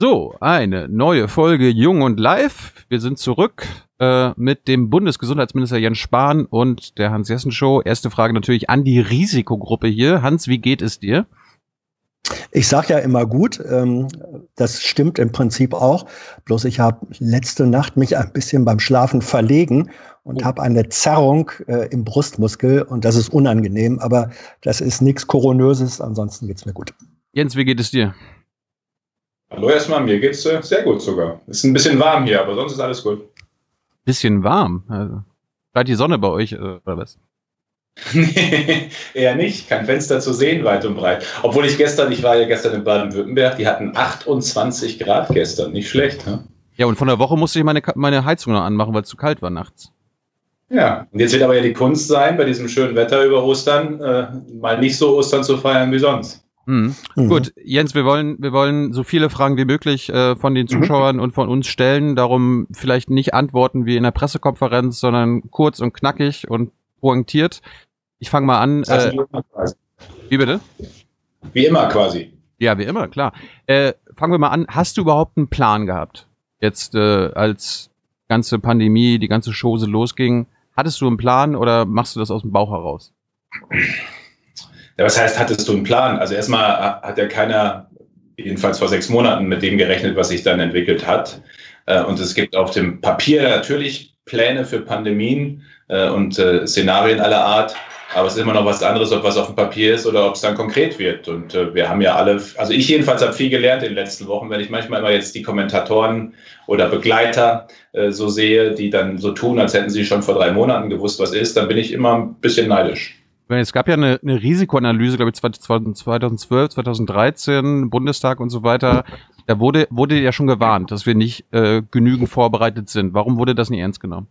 So, eine neue Folge Jung und Live. Wir sind zurück äh, mit dem Bundesgesundheitsminister Jens Spahn und der Hans-Jessen Show. Erste Frage natürlich an die Risikogruppe hier. Hans, wie geht es dir? Ich sage ja immer gut, ähm, das stimmt im Prinzip auch. Bloß ich habe letzte Nacht mich ein bisschen beim Schlafen verlegen und oh. habe eine Zerrung äh, im Brustmuskel und das ist unangenehm, aber das ist nichts Koronöses, ansonsten geht's mir gut. Jens, wie geht es dir? Hallo erstmal, mir geht's äh, sehr gut sogar. Ist ein bisschen warm hier, aber sonst ist alles gut. Bisschen warm? Also, Scheint die Sonne bei euch äh, oder was? nee, eher nicht. Kein Fenster zu sehen, weit und breit. Obwohl ich gestern, ich war ja gestern in Baden-Württemberg, die hatten 28 Grad gestern. Nicht schlecht, ne? Ja, und von der Woche musste ich meine, meine Heizung noch anmachen, weil es zu kalt war nachts. Ja, und jetzt wird aber ja die Kunst sein, bei diesem schönen Wetter über Ostern, äh, mal nicht so Ostern zu feiern wie sonst. Mhm. Mhm. Gut, Jens, wir wollen, wir wollen so viele Fragen wie möglich äh, von den mhm. Zuschauern mhm. und von uns stellen. Darum vielleicht nicht antworten wie in der Pressekonferenz, sondern kurz und knackig und pointiert. Ich fange mal an. Das heißt, äh, wie bitte? Wie immer quasi. Ja, wie immer, klar. Äh, fangen wir mal an. Hast du überhaupt einen Plan gehabt? Jetzt äh, als ganze Pandemie, die ganze Chose losging. Hattest du einen Plan oder machst du das aus dem Bauch heraus? Ja, was heißt, hattest du einen Plan? Also erstmal hat ja keiner, jedenfalls vor sechs Monaten, mit dem gerechnet, was sich dann entwickelt hat. Äh, und es gibt auf dem Papier natürlich Pläne für Pandemien äh, und äh, Szenarien aller Art. Aber es ist immer noch was anderes, ob was auf dem Papier ist oder ob es dann konkret wird. Und wir haben ja alle, also ich jedenfalls habe viel gelernt in den letzten Wochen, wenn ich manchmal immer jetzt die Kommentatoren oder Begleiter so sehe, die dann so tun, als hätten sie schon vor drei Monaten gewusst, was ist, dann bin ich immer ein bisschen neidisch es gab ja eine, eine Risikoanalyse, glaube ich, 2012, 2013, Bundestag und so weiter. Da wurde, wurde ja schon gewarnt, dass wir nicht äh, genügend vorbereitet sind. Warum wurde das nicht ernst genommen?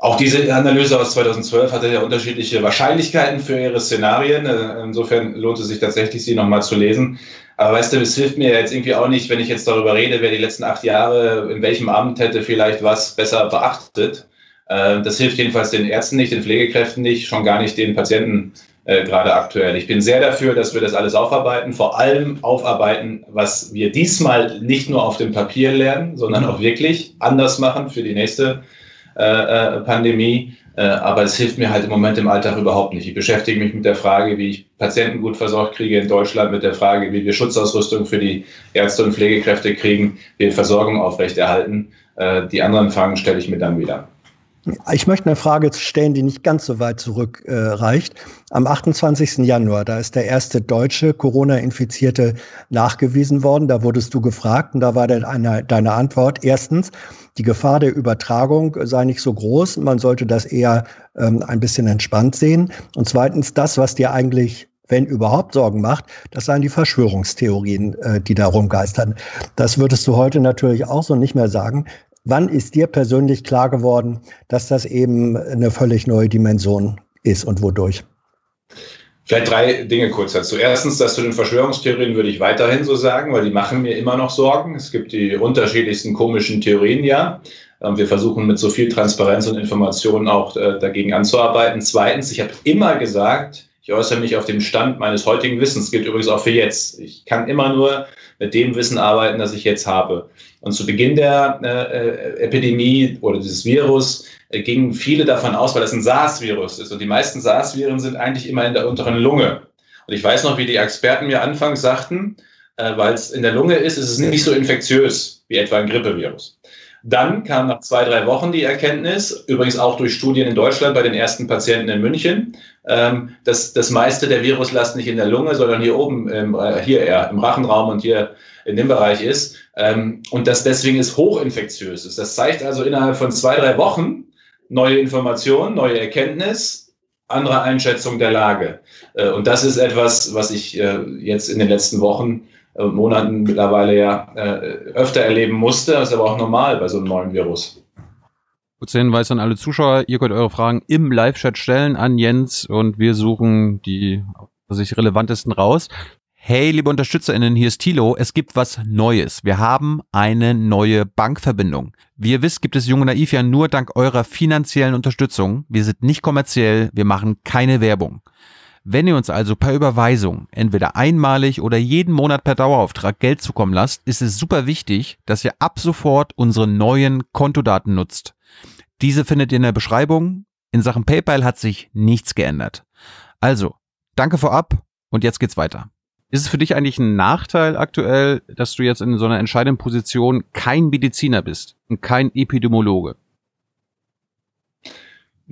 Auch diese Analyse aus 2012 hatte ja unterschiedliche Wahrscheinlichkeiten für ihre Szenarien. Äh, insofern lohnt es sich tatsächlich, sie nochmal zu lesen. Aber weißt du, es hilft mir jetzt irgendwie auch nicht, wenn ich jetzt darüber rede, wer die letzten acht Jahre in welchem Amt hätte vielleicht was besser beachtet. Äh, das hilft jedenfalls den Ärzten nicht, den Pflegekräften nicht, schon gar nicht den Patienten äh, gerade aktuell. Ich bin sehr dafür, dass wir das alles aufarbeiten, vor allem aufarbeiten, was wir diesmal nicht nur auf dem Papier lernen, sondern auch wirklich anders machen für die nächste äh, äh Pandemie. Äh, aber es hilft mir halt im Moment im Alltag überhaupt nicht. Ich beschäftige mich mit der Frage, wie ich Patienten gut versorgt kriege in Deutschland, mit der Frage, wie wir Schutzausrüstung für die Ärzte und Pflegekräfte kriegen, wie wir Versorgung aufrechterhalten. Äh, die anderen Fragen stelle ich mir dann wieder. Ich möchte eine Frage stellen, die nicht ganz so weit zurückreicht. Äh, Am 28. Januar, da ist der erste deutsche Corona-Infizierte nachgewiesen worden. Da wurdest du gefragt und da war dann eine, deine Antwort. Erstens, die Gefahr der Übertragung sei nicht so groß. Man sollte das eher ähm, ein bisschen entspannt sehen. Und zweitens, das, was dir eigentlich wenn überhaupt Sorgen macht, das seien die Verschwörungstheorien, äh, die da rumgeistern. Das würdest du heute natürlich auch so nicht mehr sagen. Wann ist dir persönlich klar geworden, dass das eben eine völlig neue Dimension ist und wodurch? Vielleicht drei Dinge kurz dazu. Erstens, dass zu den Verschwörungstheorien würde ich weiterhin so sagen, weil die machen mir immer noch Sorgen. Es gibt die unterschiedlichsten komischen Theorien, ja. Ähm, wir versuchen mit so viel Transparenz und Informationen auch äh, dagegen anzuarbeiten. Zweitens, ich habe immer gesagt, ich äußere mich auf dem Stand meines heutigen Wissens, gilt übrigens auch für jetzt. Ich kann immer nur mit dem Wissen arbeiten, das ich jetzt habe. Und zu Beginn der äh, Epidemie oder dieses Virus äh, gingen viele davon aus, weil es ein SARS-Virus ist. Und die meisten SARS-Viren sind eigentlich immer in der unteren Lunge. Und ich weiß noch, wie die Experten mir anfangs sagten, äh, weil es in der Lunge ist, ist es nicht so infektiös wie etwa ein Grippevirus. Dann kam nach zwei, drei Wochen die Erkenntnis, übrigens auch durch Studien in Deutschland bei den ersten Patienten in München, ähm, dass das meiste der Viruslast nicht in der Lunge, sondern hier oben, äh, hier eher im Rachenraum und hier in dem Bereich ist. Ähm, und dass deswegen es hochinfektiös ist. Das zeigt also innerhalb von zwei, drei Wochen neue Informationen, neue Erkenntnis, andere Einschätzung der Lage. Äh, und das ist etwas, was ich äh, jetzt in den letzten Wochen äh, Monaten mittlerweile ja äh, öfter erleben musste. Das ist aber auch normal bei so einem neuen Virus. Kurzer Hinweis an alle Zuschauer, ihr könnt eure Fragen im Live-Chat stellen an Jens und wir suchen die sich relevantesten raus. Hey, liebe UnterstützerInnen, hier ist Thilo. Es gibt was Neues. Wir haben eine neue Bankverbindung. Wie ihr wisst, gibt es Junge Naiv ja nur dank eurer finanziellen Unterstützung. Wir sind nicht kommerziell, wir machen keine Werbung. Wenn ihr uns also per Überweisung, entweder einmalig oder jeden Monat per Dauerauftrag Geld zukommen lasst, ist es super wichtig, dass ihr ab sofort unsere neuen Kontodaten nutzt. Diese findet ihr in der Beschreibung. In Sachen PayPal hat sich nichts geändert. Also, danke vorab und jetzt geht's weiter. Ist es für dich eigentlich ein Nachteil aktuell, dass du jetzt in so einer entscheidenden Position kein Mediziner bist und kein Epidemiologe?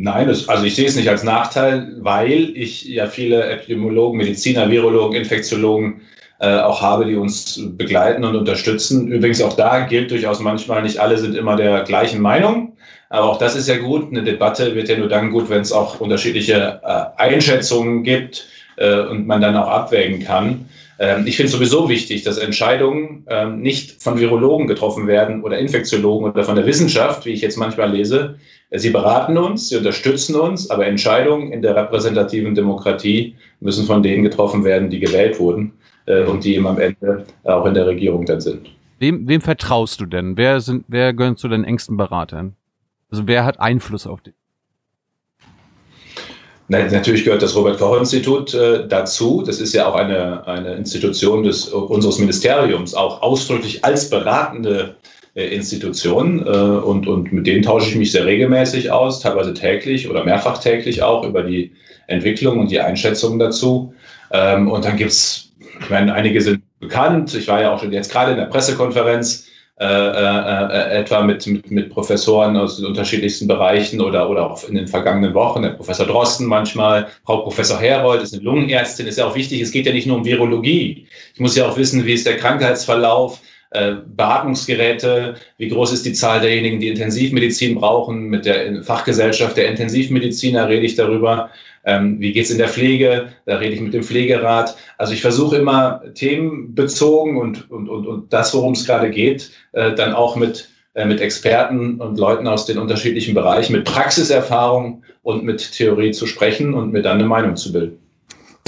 Nein, das, also ich sehe es nicht als Nachteil, weil ich ja viele Epidemiologen, Mediziner, Virologen, Infektiologen äh, auch habe, die uns begleiten und unterstützen. Übrigens auch da gilt durchaus manchmal, nicht alle sind immer der gleichen Meinung. Aber auch das ist ja gut. Eine Debatte wird ja nur dann gut, wenn es auch unterschiedliche äh, Einschätzungen gibt äh, und man dann auch abwägen kann. Ähm, ich finde sowieso wichtig, dass Entscheidungen ähm, nicht von Virologen getroffen werden oder Infektiologen oder von der Wissenschaft, wie ich jetzt manchmal lese. Sie beraten uns, sie unterstützen uns, aber Entscheidungen in der repräsentativen Demokratie müssen von denen getroffen werden, die gewählt wurden äh, und die eben am Ende auch in der Regierung dann sind. Wem, wem vertraust du denn? Wer, sind, wer gehört zu den engsten Beratern? Also wer hat Einfluss auf dich? Natürlich gehört das Robert-Koch-Institut äh, dazu. Das ist ja auch eine, eine Institution des, unseres Ministeriums, auch ausdrücklich als beratende äh, Institution. Äh, und, und mit denen tausche ich mich sehr regelmäßig aus, teilweise täglich oder mehrfach täglich auch über die Entwicklung und die Einschätzungen dazu. Ähm, und dann gibt's, ich meine, einige sind bekannt. Ich war ja auch schon jetzt gerade in der Pressekonferenz äh, äh, äh, etwa mit, mit, mit Professoren aus den unterschiedlichsten Bereichen oder, oder auch in den vergangenen Wochen, der Professor Drosten manchmal, Frau Professor Herold ist eine Lungenärztin, ist ja auch wichtig, es geht ja nicht nur um Virologie. Ich muss ja auch wissen, wie ist der Krankheitsverlauf, äh, Beatmungsgeräte, wie groß ist die Zahl derjenigen, die Intensivmedizin brauchen. Mit der Fachgesellschaft der Intensivmediziner rede ich darüber. Ähm, wie geht's in der Pflege? Da rede ich mit dem Pflegerat. Also ich versuche immer themenbezogen und, und, und, und das, worum es gerade geht, äh, dann auch mit, äh, mit Experten und Leuten aus den unterschiedlichen Bereichen, mit Praxiserfahrung und mit Theorie zu sprechen und mir dann eine Meinung zu bilden.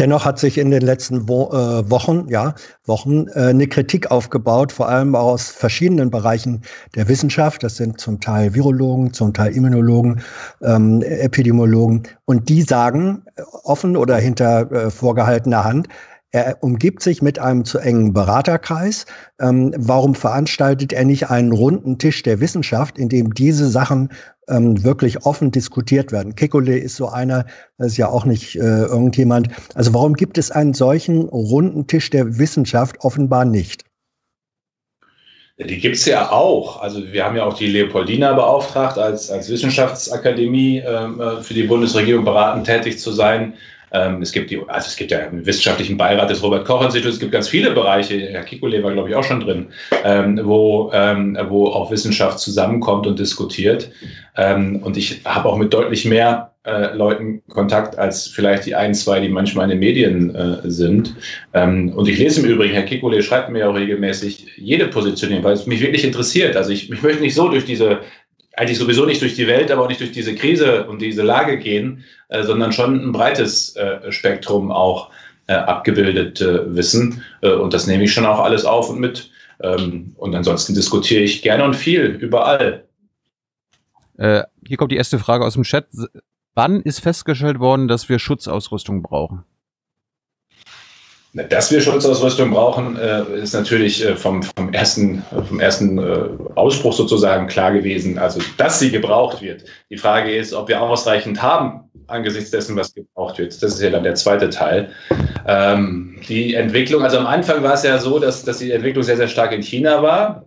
Dennoch hat sich in den letzten Wo äh, Wochen, ja, Wochen äh, eine Kritik aufgebaut, vor allem aus verschiedenen Bereichen der Wissenschaft. Das sind zum Teil Virologen, zum Teil Immunologen, ähm, Epidemiologen. Und die sagen äh, offen oder hinter äh, vorgehaltener Hand, er umgibt sich mit einem zu engen Beraterkreis. Ähm, warum veranstaltet er nicht einen runden Tisch der Wissenschaft, in dem diese Sachen ähm, wirklich offen diskutiert werden? Kekulé ist so einer, das ist ja auch nicht äh, irgendjemand. Also warum gibt es einen solchen runden Tisch der Wissenschaft offenbar nicht? Die gibt es ja auch. Also wir haben ja auch die Leopoldina beauftragt, als, als Wissenschaftsakademie ähm, äh, für die Bundesregierung beratend tätig zu sein. Ähm, es gibt die, also es gibt ja einen wissenschaftlichen Beirat des Robert-Koch-Instituts, es gibt ganz viele Bereiche, Herr Kikule war, glaube ich, auch schon drin, ähm, wo, ähm, wo auch Wissenschaft zusammenkommt und diskutiert. Ähm, und ich habe auch mit deutlich mehr äh, Leuten Kontakt als vielleicht die ein, zwei, die manchmal in den Medien äh, sind. Ähm, und ich lese im Übrigen, Herr Kikule schreibt mir auch regelmäßig jede Positionierung, weil es mich wirklich interessiert. Also ich, ich möchte nicht so durch diese eigentlich sowieso nicht durch die Welt, aber auch nicht durch diese Krise und diese Lage gehen, äh, sondern schon ein breites äh, Spektrum auch äh, abgebildet äh, wissen. Äh, und das nehme ich schon auch alles auf und mit. Ähm, und ansonsten diskutiere ich gerne und viel, überall. Äh, hier kommt die erste Frage aus dem Chat. Wann ist festgestellt worden, dass wir Schutzausrüstung brauchen? Dass wir Schutzausrüstung brauchen, äh, ist natürlich äh, vom, vom ersten, vom ersten äh, Ausspruch sozusagen klar gewesen. Also, dass sie gebraucht wird. Die Frage ist, ob wir ausreichend haben angesichts dessen, was gebraucht wird. Das ist ja dann der zweite Teil. Ähm, die Entwicklung, also am Anfang war es ja so, dass, dass die Entwicklung sehr, sehr stark in China war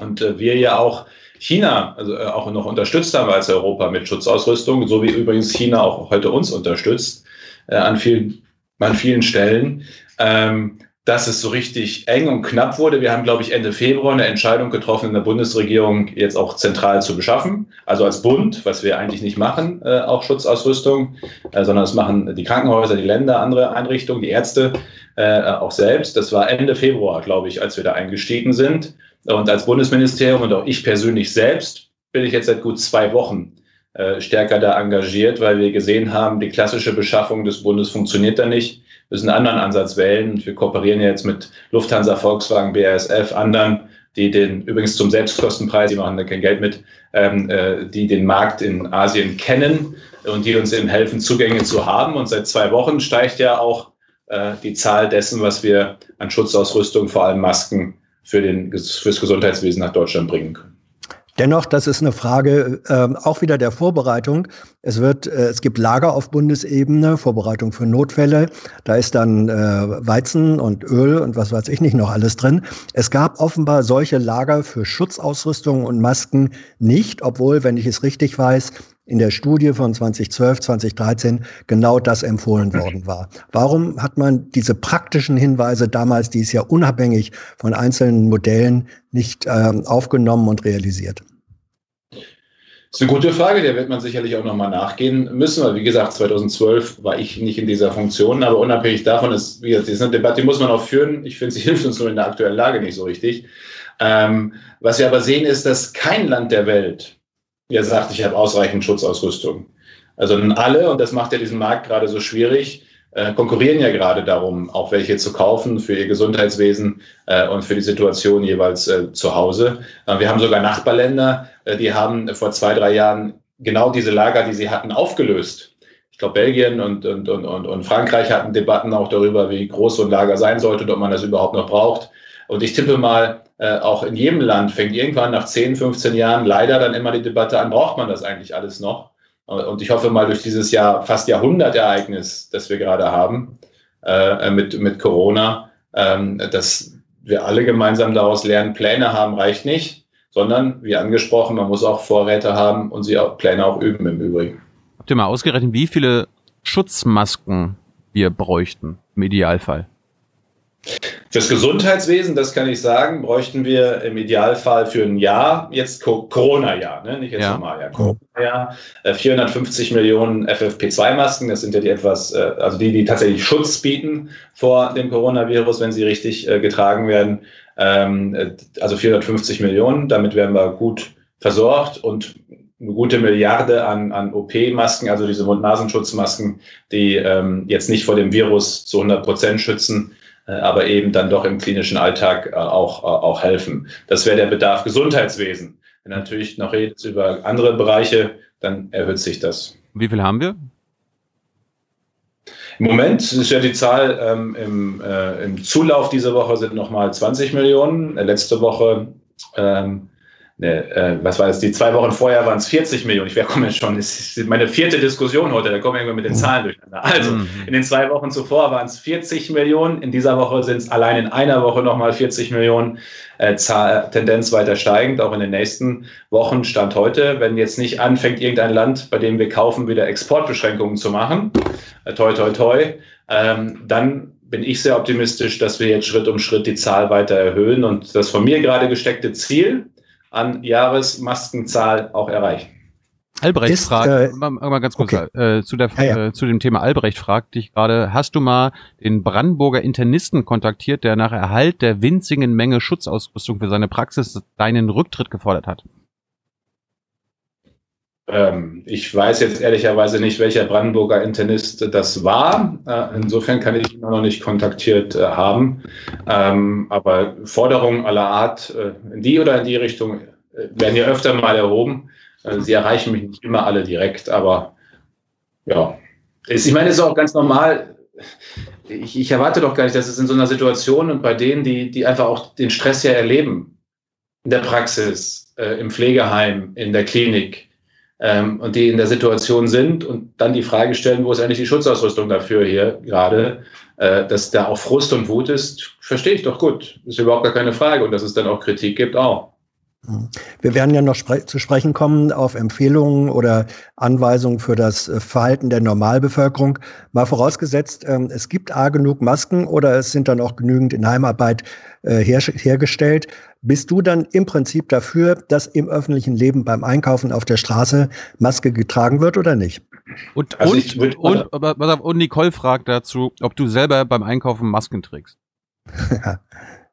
und wir ja auch China also auch noch unterstützt haben als Europa mit Schutzausrüstung, so wie übrigens China auch heute uns unterstützt an vielen an vielen Stellen, ähm, dass es so richtig eng und knapp wurde. Wir haben, glaube ich, Ende Februar eine Entscheidung getroffen in der Bundesregierung, jetzt auch zentral zu beschaffen. Also als Bund, was wir eigentlich nicht machen, äh, auch Schutzausrüstung, äh, sondern das machen die Krankenhäuser, die Länder, andere Einrichtungen, die Ärzte äh, auch selbst. Das war Ende Februar, glaube ich, als wir da eingestiegen sind. Und als Bundesministerium und auch ich persönlich selbst bin ich jetzt seit gut zwei Wochen stärker da engagiert, weil wir gesehen haben, die klassische Beschaffung des Bundes funktioniert da nicht. Wir müssen einen anderen Ansatz wählen. Und wir kooperieren jetzt mit Lufthansa, Volkswagen, BASF, anderen, die den, übrigens zum Selbstkostenpreis, die machen da kein Geld mit, ähm, äh, die den Markt in Asien kennen und die uns eben helfen, Zugänge zu haben. Und seit zwei Wochen steigt ja auch äh, die Zahl dessen, was wir an Schutzausrüstung, vor allem Masken, für den, fürs Gesundheitswesen nach Deutschland bringen können. Dennoch, das ist eine Frage äh, auch wieder der Vorbereitung. Es wird, äh, es gibt Lager auf Bundesebene, Vorbereitung für Notfälle. Da ist dann äh, Weizen und Öl und was weiß ich nicht noch alles drin. Es gab offenbar solche Lager für Schutzausrüstung und Masken nicht, obwohl, wenn ich es richtig weiß, in der Studie von 2012, 2013 genau das empfohlen worden war. Warum hat man diese praktischen Hinweise damals, die ist ja unabhängig von einzelnen Modellen, nicht ähm, aufgenommen und realisiert? Das ist eine gute Frage, der wird man sicherlich auch nochmal nachgehen müssen, weil wie gesagt, 2012 war ich nicht in dieser Funktion, aber unabhängig davon ist, wie gesagt, diese Debatte die muss man auch führen. Ich finde, sie hilft uns nur in der aktuellen Lage nicht so richtig. Ähm, was wir aber sehen, ist, dass kein Land der Welt ihr sagt, ich habe ausreichend Schutzausrüstung. Also alle, und das macht ja diesen Markt gerade so schwierig, äh, konkurrieren ja gerade darum, auch welche zu kaufen für ihr Gesundheitswesen äh, und für die Situation jeweils äh, zu Hause. Äh, wir haben sogar Nachbarländer, äh, die haben vor zwei, drei Jahren genau diese Lager, die sie hatten, aufgelöst. Ich glaube, Belgien und, und, und, und Frankreich hatten Debatten auch darüber, wie groß so ein Lager sein sollte und ob man das überhaupt noch braucht. Und ich tippe mal, äh, auch in jedem Land fängt irgendwann nach 10, 15 Jahren leider dann immer die Debatte an, braucht man das eigentlich alles noch? Und ich hoffe mal durch dieses Jahr fast Jahrhundertereignis, das wir gerade haben äh, mit, mit Corona, ähm, dass wir alle gemeinsam daraus lernen, Pläne haben reicht nicht, sondern wie angesprochen, man muss auch Vorräte haben und sie auch Pläne auch üben im Übrigen. Habt ihr mal ausgerechnet, wie viele Schutzmasken wir bräuchten im Idealfall? Fürs Gesundheitswesen, das kann ich sagen, bräuchten wir im Idealfall für ein Jahr, jetzt Corona-Jahr, ne? nicht jetzt ja. Normaljahr, Corona-Jahr, 450 äh, Millionen FFP2-Masken, das sind ja die etwas, äh, also die, die tatsächlich Schutz bieten vor dem Coronavirus, wenn sie richtig äh, getragen werden. Ähm, also 450 Millionen, damit werden wir gut versorgt und eine gute Milliarde an, an OP-Masken, also diese Mund-Nasenschutzmasken, die ähm, jetzt nicht vor dem Virus zu 100 Prozent schützen, aber eben dann doch im klinischen Alltag äh, auch, äh, auch helfen. Das wäre der Bedarf Gesundheitswesen. Wenn natürlich noch redet über andere Bereiche, dann erhöht sich das. Wie viel haben wir? Im Moment ist ja die Zahl ähm, im, äh, im Zulauf dieser Woche sind nochmal 20 Millionen. Letzte Woche ähm, ne, äh, was war das, die zwei Wochen vorher waren es 40 Millionen. Ich komme jetzt schon, das ist meine vierte Diskussion heute, da kommen wir irgendwann mit den Zahlen durcheinander. Also, mhm. in den zwei Wochen zuvor waren es 40 Millionen, in dieser Woche sind es allein in einer Woche nochmal 40 Millionen, äh, Zahl, Tendenz weiter steigend, auch in den nächsten Wochen, Stand heute, wenn jetzt nicht anfängt, irgendein Land, bei dem wir kaufen, wieder Exportbeschränkungen zu machen, äh, toi, toi, toi, ähm, dann bin ich sehr optimistisch, dass wir jetzt Schritt um Schritt die Zahl weiter erhöhen und das von mir gerade gesteckte Ziel, an Jahresmaskenzahl auch erreichen. Albrecht ist, fragt, äh, mal, mal ganz kurz, okay. äh, zu, der, ja, ja. Äh, zu dem Thema Albrecht fragt dich gerade, hast du mal den Brandenburger Internisten kontaktiert, der nach Erhalt der winzigen Menge Schutzausrüstung für seine Praxis deinen Rücktritt gefordert hat? Ähm, ich weiß jetzt ehrlicherweise nicht, welcher Brandenburger Internist das war. Äh, insofern kann ich ihn noch nicht kontaktiert äh, haben. Ähm, aber Forderungen aller Art äh, in die oder in die Richtung äh, werden ja öfter mal erhoben. Äh, sie erreichen mich nicht immer alle direkt, aber ja. Ich meine, es ist auch ganz normal. Ich, ich, erwarte doch gar nicht, dass es in so einer Situation und bei denen, die, die einfach auch den Stress ja erleben, in der Praxis, äh, im Pflegeheim, in der Klinik, ähm, und die in der Situation sind und dann die Frage stellen, wo ist eigentlich die Schutzausrüstung dafür hier gerade, äh, dass da auch Frust und Wut ist, verstehe ich doch gut. Ist überhaupt gar keine Frage und dass es dann auch Kritik gibt, auch. Wir werden ja noch spre zu sprechen kommen auf Empfehlungen oder Anweisungen für das äh, Verhalten der Normalbevölkerung. Mal vorausgesetzt, ähm, es gibt A genug Masken oder es sind dann auch genügend in Heimarbeit äh, her hergestellt. Bist du dann im Prinzip dafür, dass im öffentlichen Leben beim Einkaufen auf der Straße Maske getragen wird oder nicht? Und, also und, und, und, und Nicole fragt dazu, ob du selber beim Einkaufen Masken trägst.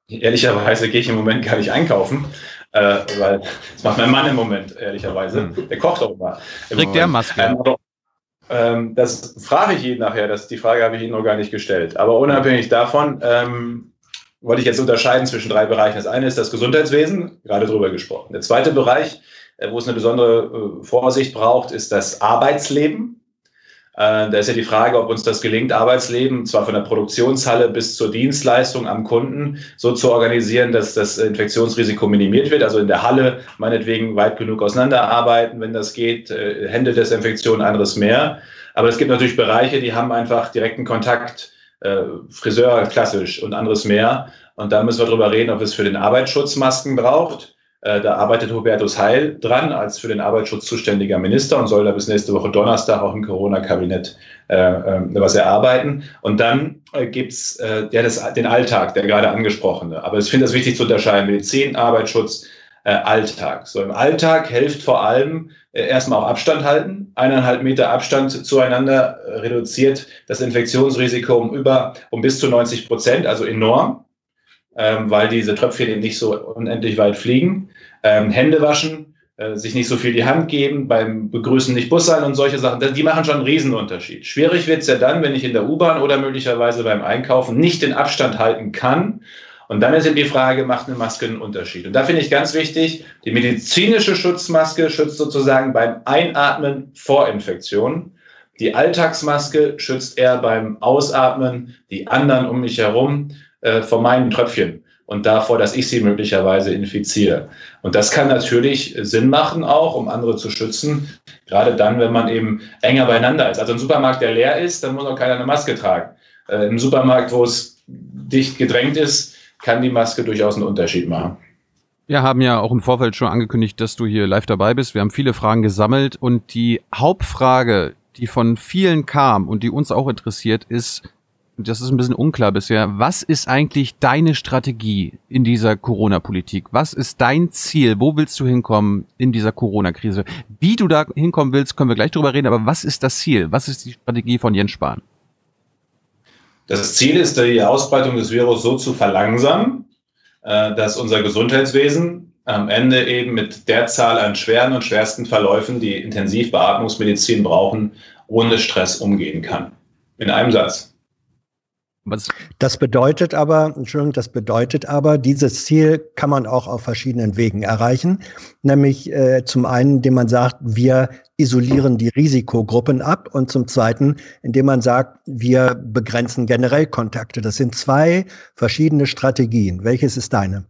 Ehrlicherweise gehe ich im Moment gar nicht einkaufen, äh, weil das macht mein Mann im Moment, ehrlicherweise. Hm. Der kocht auch immer. Trägt der Maske? Ähm, ähm, das frage ich ihn nachher, das, die Frage habe ich Ihnen noch gar nicht gestellt. Aber unabhängig davon ähm, wollte ich jetzt unterscheiden zwischen drei Bereichen. Das eine ist das Gesundheitswesen, gerade drüber gesprochen. Der zweite Bereich, äh, wo es eine besondere äh, Vorsicht braucht, ist das Arbeitsleben. Äh, da ist ja die Frage, ob uns das gelingt, Arbeitsleben zwar von der Produktionshalle bis zur Dienstleistung am Kunden so zu organisieren, dass das Infektionsrisiko minimiert wird. Also in der Halle meinetwegen weit genug auseinanderarbeiten, wenn das geht, äh, Händedesinfektion, anderes mehr. Aber es gibt natürlich Bereiche, die haben einfach direkten Kontakt, äh, Friseur klassisch und anderes mehr. Und da müssen wir darüber reden, ob es für den Arbeitsschutz Masken braucht da arbeitet Hubertus Heil dran als für den Arbeitsschutz zuständiger Minister und soll da bis nächste Woche Donnerstag auch im Corona-Kabinett äh, äh, was erarbeiten. Und dann äh, gibt's äh, ja, das, den Alltag, der gerade angesprochene. Aber ich finde es wichtig zu unterscheiden. Medizin, Arbeitsschutz, äh, Alltag. So im Alltag hilft vor allem äh, erstmal auch Abstand halten. Eineinhalb Meter Abstand zueinander reduziert das Infektionsrisiko um über um bis zu 90 Prozent, also enorm ähm, weil diese Tröpfchen eben nicht so unendlich weit fliegen. Ähm, Hände waschen, äh, sich nicht so viel die Hand geben, beim Begrüßen nicht Bus sein und solche Sachen, die machen schon einen Riesenunterschied. Schwierig wird's ja dann, wenn ich in der U-Bahn oder möglicherweise beim Einkaufen nicht den Abstand halten kann. Und dann ist eben die Frage, macht eine Maske einen Unterschied? Und da finde ich ganz wichtig, die medizinische Schutzmaske schützt sozusagen beim Einatmen vor Infektionen. Die Alltagsmaske schützt eher beim Ausatmen die anderen um mich herum äh, vor meinen Tröpfchen und davor, dass ich sie möglicherweise infiziere. Und das kann natürlich Sinn machen, auch um andere zu schützen, gerade dann, wenn man eben enger beieinander ist. Also ein Supermarkt, der leer ist, dann muss auch keiner eine Maske tragen. Äh, Im Supermarkt, wo es dicht gedrängt ist, kann die Maske durchaus einen Unterschied machen. Wir haben ja auch im Vorfeld schon angekündigt, dass du hier live dabei bist. Wir haben viele Fragen gesammelt und die Hauptfrage, die von vielen kam und die uns auch interessiert, ist, das ist ein bisschen unklar bisher. Was ist eigentlich deine Strategie in dieser Corona-Politik? Was ist dein Ziel? Wo willst du hinkommen in dieser Corona-Krise? Wie du da hinkommen willst, können wir gleich drüber reden, aber was ist das Ziel? Was ist die Strategie von Jens Spahn? Das Ziel ist, die Ausbreitung des Virus so zu verlangsamen, äh, dass unser Gesundheitswesen am Ende eben mit der Zahl an schweren und schwersten Verläufen, die Intensivbeatmungsmedizin brauchen, ohne Stress umgehen kann. In einem Satz. Was? Das bedeutet aber, Entschuldigung, das bedeutet aber, dieses Ziel kann man auch auf verschiedenen Wegen erreichen. Nämlich äh, zum einen, indem man sagt, wir isolieren die Risikogruppen ab und zum zweiten, indem man sagt, wir begrenzen generell Kontakte. Das sind zwei verschiedene Strategien. Welches ist deine?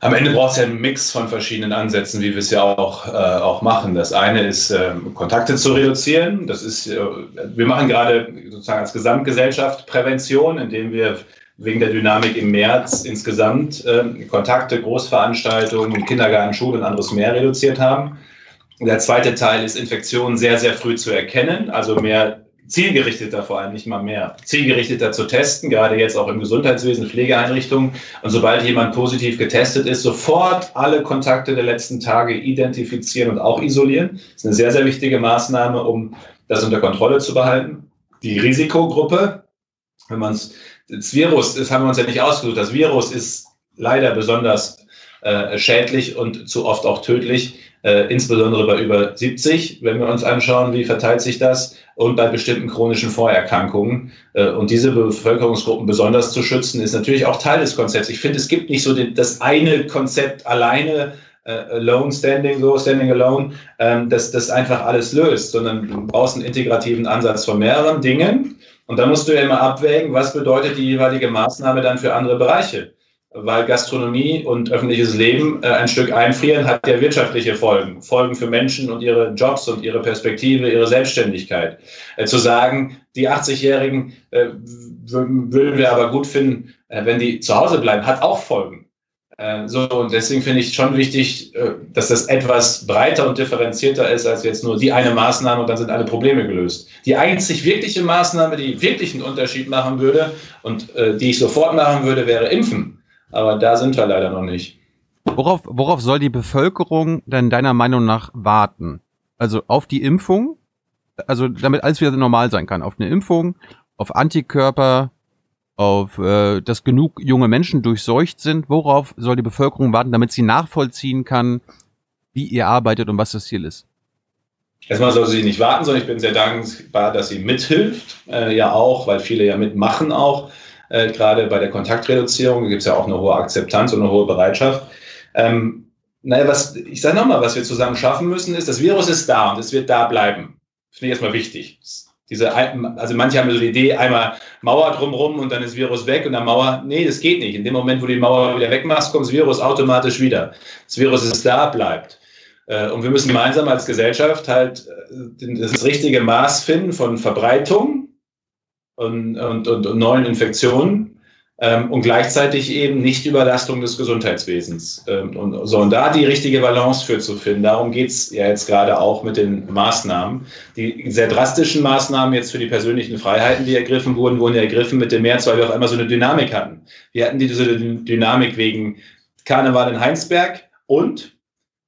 Am Ende braucht es ja einen Mix von verschiedenen Ansätzen, wie wir es ja auch, äh, auch machen. Das eine ist, äh, Kontakte zu reduzieren. Das ist, äh, wir machen gerade sozusagen als Gesamtgesellschaft Prävention, indem wir wegen der Dynamik im März insgesamt ähm, Kontakte, Großveranstaltungen, Kindergarten, Schule und anderes mehr reduziert haben. Der zweite Teil ist, Infektionen sehr, sehr früh zu erkennen, also mehr zielgerichteter vor allem, nicht mal mehr, zielgerichteter zu testen, gerade jetzt auch im Gesundheitswesen, Pflegeeinrichtungen. Und sobald jemand positiv getestet ist, sofort alle Kontakte der letzten Tage identifizieren und auch isolieren. Das ist eine sehr, sehr wichtige Maßnahme, um das unter Kontrolle zu behalten. Die Risikogruppe, wenn man es, das Virus, das haben wir uns ja nicht ausgesucht, das Virus ist leider besonders äh, schädlich und zu oft auch tödlich äh, insbesondere bei über 70, wenn wir uns anschauen, wie verteilt sich das, und bei bestimmten chronischen Vorerkrankungen. Äh, und diese Bevölkerungsgruppen besonders zu schützen, ist natürlich auch Teil des Konzepts. Ich finde, es gibt nicht so den, das eine Konzept alleine, äh, alone standing, so standing alone, ähm, das das einfach alles löst, sondern du brauchst einen integrativen Ansatz von mehreren Dingen. Und da musst du ja immer abwägen, was bedeutet die jeweilige Maßnahme dann für andere Bereiche weil Gastronomie und öffentliches Leben äh, ein Stück einfrieren hat ja wirtschaftliche Folgen. Folgen für Menschen und ihre Jobs und ihre Perspektive, ihre Selbstständigkeit. Äh, zu sagen, die 80-Jährigen äh, würden wir aber gut finden, äh, wenn die zu Hause bleiben, hat auch Folgen. Äh, so, und deswegen finde ich schon wichtig, äh, dass das etwas breiter und differenzierter ist als jetzt nur die eine Maßnahme und dann sind alle Probleme gelöst. Die einzig wirkliche Maßnahme, die wirklich einen Unterschied machen würde und die ich sofort machen würde, wäre Impfen aber da sind wir leider noch nicht. Worauf, worauf soll die Bevölkerung denn deiner Meinung nach warten? Also auf die Impfung, also damit alles wieder normal sein kann. Auf eine Impfung, auf Antikörper, auf äh, dass genug junge Menschen durchseucht sind. Worauf soll die Bevölkerung warten, damit sie nachvollziehen kann, wie ihr arbeitet und was das Ziel ist? Erstmal soll sie nicht warten, sondern ich bin sehr dankbar, dass sie mithilft, äh, ja auch, weil viele ja mitmachen auch. Äh, gerade bei der Kontaktreduzierung gibt es ja auch eine hohe Akzeptanz und eine hohe Bereitschaft. Ähm, naja, was, ich sage nochmal, was wir zusammen schaffen müssen, ist, das Virus ist da und es wird da bleiben. finde ich erstmal wichtig. Diese, also manche haben so die Idee, einmal Mauer drumherum und dann ist Virus weg und dann Mauer. Nee, das geht nicht. In dem Moment, wo du die Mauer wieder wegmachst, kommt das Virus automatisch wieder. Das Virus ist da, bleibt. Äh, und wir müssen gemeinsam als Gesellschaft halt äh, das richtige Maß finden von Verbreitung und, und, und, und neuen Infektionen ähm, und gleichzeitig eben nicht Überlastung des Gesundheitswesens. Ähm, und so und da die richtige Balance für zu finden. Darum geht's ja jetzt gerade auch mit den Maßnahmen. Die sehr drastischen Maßnahmen jetzt für die persönlichen Freiheiten, die ergriffen wurden, wurden ja ergriffen mit dem März, weil wir auf einmal so eine Dynamik hatten. Wir hatten diese Dynamik wegen Karneval in Heinsberg und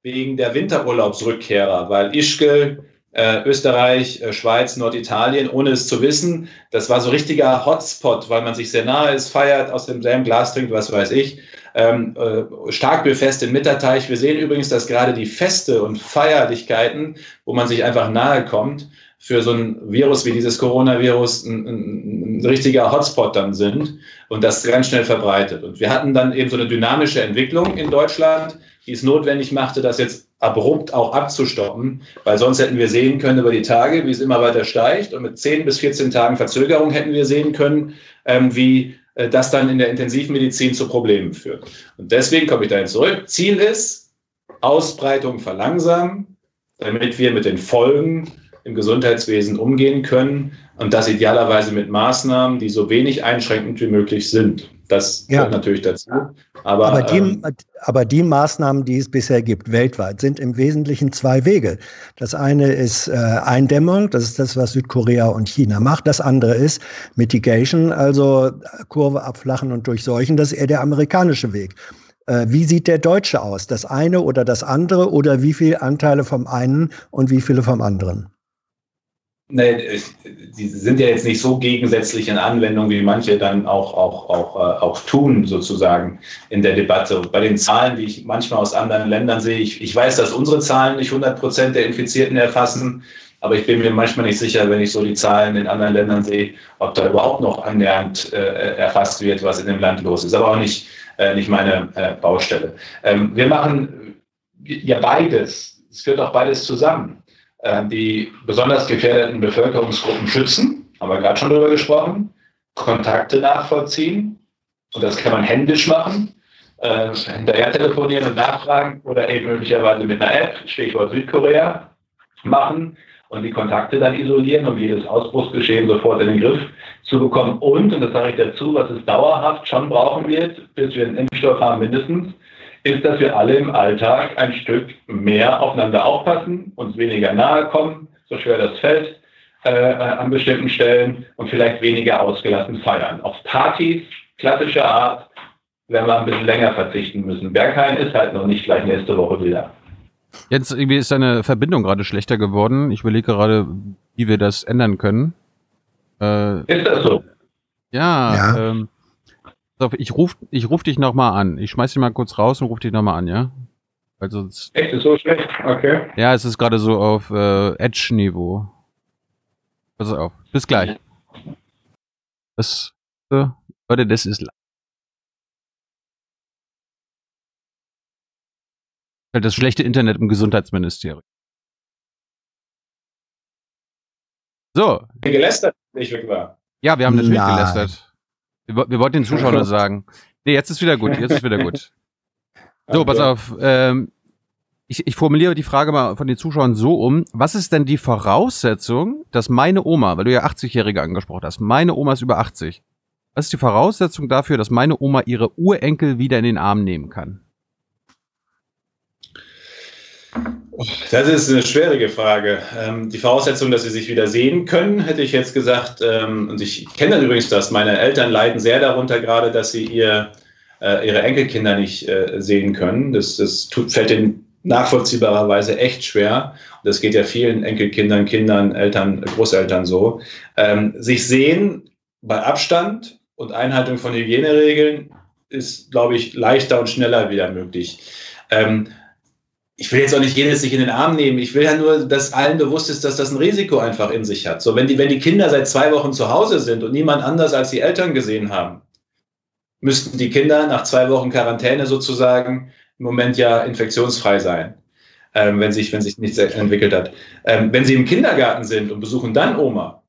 wegen der Winterurlaubsrückkehrer, weil Ischgl äh, Österreich, äh, Schweiz, Norditalien, ohne es zu wissen. Das war so richtiger Hotspot, weil man sich sehr nahe ist, feiert, aus demselben Glas trinkt, was weiß ich. Ähm, äh, Starkbierfest in Mitterteich. Wir sehen übrigens, dass gerade die Feste und Feierlichkeiten, wo man sich einfach nahe kommt, für so ein Virus wie dieses Coronavirus ein, ein, ein, richtiger Hotspot dann sind und das ganz schnell verbreitet. Und wir hatten dann eben so eine dynamische Entwicklung in Deutschland, die es notwendig machte, das jetzt abrupt auch abzustoppen, weil sonst hätten wir sehen können über die Tage, wie es immer weiter steigt und mit 10 bis 14 Tagen Verzögerung hätten wir sehen können, ähm, wie äh, das dann in der Intensivmedizin zu Problemen führt. Und deswegen komme ich dahin zurück. Ziel ist, Ausbreitung verlangsamen, damit wir mit den Folgen im Gesundheitswesen umgehen können und das idealerweise mit Maßnahmen, die so wenig einschränkend wie möglich sind. Das ja. gehört natürlich dazu. Aber, aber, die, ähm, aber die Maßnahmen, die es bisher gibt, weltweit, sind im Wesentlichen zwei Wege. Das eine ist äh, Eindämmung, das ist das, was Südkorea und China macht. Das andere ist Mitigation, also Kurve abflachen und durchseuchen. Das ist eher der amerikanische Weg. Äh, wie sieht der deutsche aus? Das eine oder das andere oder wie viele Anteile vom einen und wie viele vom anderen? Nee, die sind ja jetzt nicht so gegensätzlich in Anwendung, wie manche dann auch, auch, auch, äh, auch tun, sozusagen in der Debatte. Bei den Zahlen, die ich manchmal aus anderen Ländern sehe, ich, ich weiß, dass unsere Zahlen nicht 100 Prozent der Infizierten erfassen, aber ich bin mir manchmal nicht sicher, wenn ich so die Zahlen in anderen Ländern sehe, ob da überhaupt noch annähernd äh, erfasst wird, was in dem Land los ist. Aber auch nicht, äh, nicht meine äh, Baustelle. Ähm, wir machen ja beides. Es führt auch beides zusammen. Äh, die besonders gefährdeten Bevölkerungsgruppen schützen, haben wir gerade schon darüber gesprochen, Kontakte nachvollziehen und das kann man händisch machen, äh, hinterher telefonieren und nachfragen oder eben möglicherweise mit einer App, Stichwort Südkorea, machen und die Kontakte dann isolieren, um jedes Ausbruchsgeschehen sofort in den Griff zu bekommen. Und, und das sage ich dazu, was es dauerhaft schon brauchen wird, bis wir einen Impfstoff haben mindestens, ist, dass wir alle im Alltag ein Stück mehr aufeinander aufpassen, uns weniger nahe kommen, so schwer das fällt, äh, an bestimmten Stellen und vielleicht weniger ausgelassen feiern. Auf Partys klassischer Art werden wir ein bisschen länger verzichten müssen. Berghain ist halt noch nicht gleich nächste Woche wieder. Jetzt irgendwie ist deine Verbindung gerade schlechter geworden. Ich überlege gerade, wie wir das ändern können. Äh, ist das so? Ja, ja. Ähm, ich ruf, ich ruf dich nochmal an. Ich schmeiß dich mal kurz raus und ruf dich nochmal an, ja? Also Echt, ist so schlecht? Okay. Ja, es ist gerade so auf äh, Edge-Niveau. Pass auf. Bis gleich. Das, äh, Leute, das ist das schlechte Internet im Gesundheitsministerium. So. Gelästert, ich weg war. Ja, wir haben natürlich Nein. gelästert. Wir, wir wollten den Zuschauern nur sagen. Nee, jetzt ist wieder gut, jetzt ist wieder gut. So, pass auf. Ähm, ich, ich formuliere die Frage mal von den Zuschauern so um. Was ist denn die Voraussetzung, dass meine Oma, weil du ja 80-Jährige angesprochen hast, meine Oma ist über 80. Was ist die Voraussetzung dafür, dass meine Oma ihre Urenkel wieder in den Arm nehmen kann? Das ist eine schwierige Frage. Ähm, die Voraussetzung, dass sie sich wieder sehen können, hätte ich jetzt gesagt, ähm, und ich kenne übrigens das, meine Eltern leiden sehr darunter gerade, dass sie ihr, äh, ihre Enkelkinder nicht äh, sehen können. Das, das tut, fällt ihnen nachvollziehbarerweise echt schwer. Das geht ja vielen Enkelkindern, Kindern, Eltern, Großeltern so. Ähm, sich sehen bei Abstand und Einhaltung von Hygieneregeln ist, glaube ich, leichter und schneller wieder möglich. Ähm, ich will jetzt auch nicht jedes sich in den Arm nehmen. Ich will ja nur, dass allen bewusst ist, dass das ein Risiko einfach in sich hat. So, wenn die, wenn die Kinder seit zwei Wochen zu Hause sind und niemand anders als die Eltern gesehen haben, müssten die Kinder nach zwei Wochen Quarantäne sozusagen im Moment ja infektionsfrei sein. ähm, wenn, sich, wenn sich nichts entwickelt hat. Ähm, wenn Sie im Kindergarten sind und besuchen dann Oma,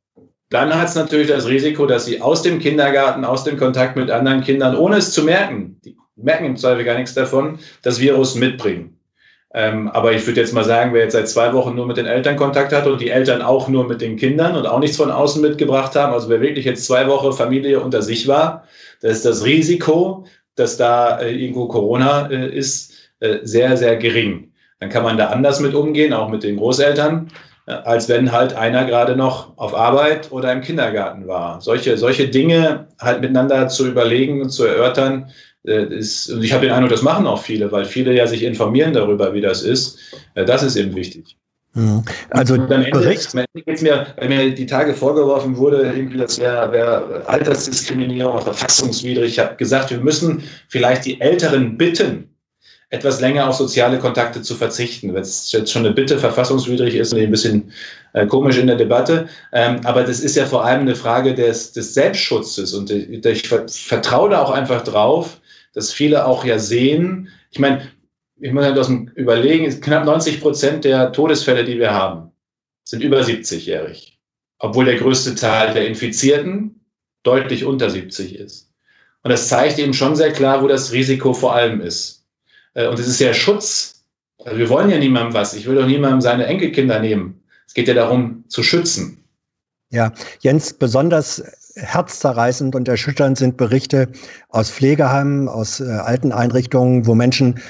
dann hat es natürlich das Risiko, dass Sie aus dem Kindergarten, aus dem Kontakt mit anderen Kindern, ohne es zu merken, die merken im Zweifel gar nichts davon, das Virus mitbringen. Ähm, aber ich würde jetzt mal sagen, wer jetzt seit zwei Wochen nur mit den Eltern Kontakt hat und die Eltern auch nur mit den Kindern und auch nichts von außen mitgebracht haben, also wer wirklich jetzt zwei Wochen Familie unter sich war, da ist das Risiko, dass da äh, irgendwo Corona äh, ist, äh, sehr, sehr gering. Dann kann man da anders mit umgehen, auch mit den Großeltern, äh, als wenn halt einer gerade noch auf Arbeit oder im Kindergarten war. Solche, solche Dinge halt miteinander zu überlegen und zu erörtern, ist, und ich habe den Eindruck, das machen auch viele, weil viele ja sich informieren darüber, wie das ist. Äh, das ist eben wichtig. Mhm. Also und am Ende geht's mir, weil mir die Tage vorgeworfen wurde, irgendwie das wäre wär Altersdiskriminierung, verfassungswidrig. Ich habe gesagt, wir müssen vielleicht die Älteren bitten, etwas länger auf soziale Kontakte zu verzichten. Wenn es jetzt schon eine Bitte verfassungswidrig ist, ein bisschen äh, komisch in der Debatte. Ähm, aber das ist ja vor allem eine Frage des, des Selbstschutzes. Und ich, ich vertraue da auch einfach drauf, dass viele auch ja sehen, ich meine, ich muss halt aus Überlegen, knapp 90 Prozent der Todesfälle, die wir haben, sind über 70-jährig. Obwohl der größte Teil der Infizierten deutlich unter 70 ist. Und das zeigt eben schon sehr klar, wo das Risiko vor allem ist. Äh, und es ist ja Schutz. Also wir wollen ja niemandem was. Ich will doch niemandem seine Enkelkinder nehmen. Es geht ja darum, zu schützen. Ja, Jens, besonders herzzerreißend und erschütternd sind Berichte aus Pflegeheimen, aus äh, Alteneinrichtungen, wo Menschen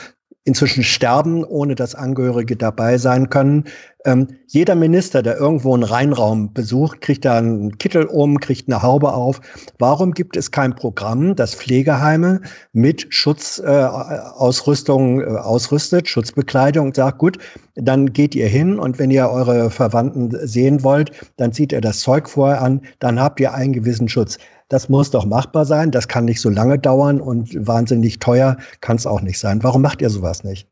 inzwischen sterben, ohne dass Angehörige dabei sein können. Ähm, jeder Minister, der irgendwo einen Reinraum besucht, kriegt da einen Kittel um, kriegt eine Haube auf. Warum gibt es kein Programm, das Pflegeheime mit Schutzausrüstung äh, äh, ausrüstet, Schutzbekleidung und sagt, gut, dann geht ihr hin und wenn ihr eure Verwandten sehen wollt, dann zieht ihr das Zeug vorher an, dann habt ihr einen gewissen Schutz. Das muss doch machbar sein. Das kann nicht so lange dauern und wahnsinnig teuer kann es auch nicht sein. Warum macht ihr sowas nicht?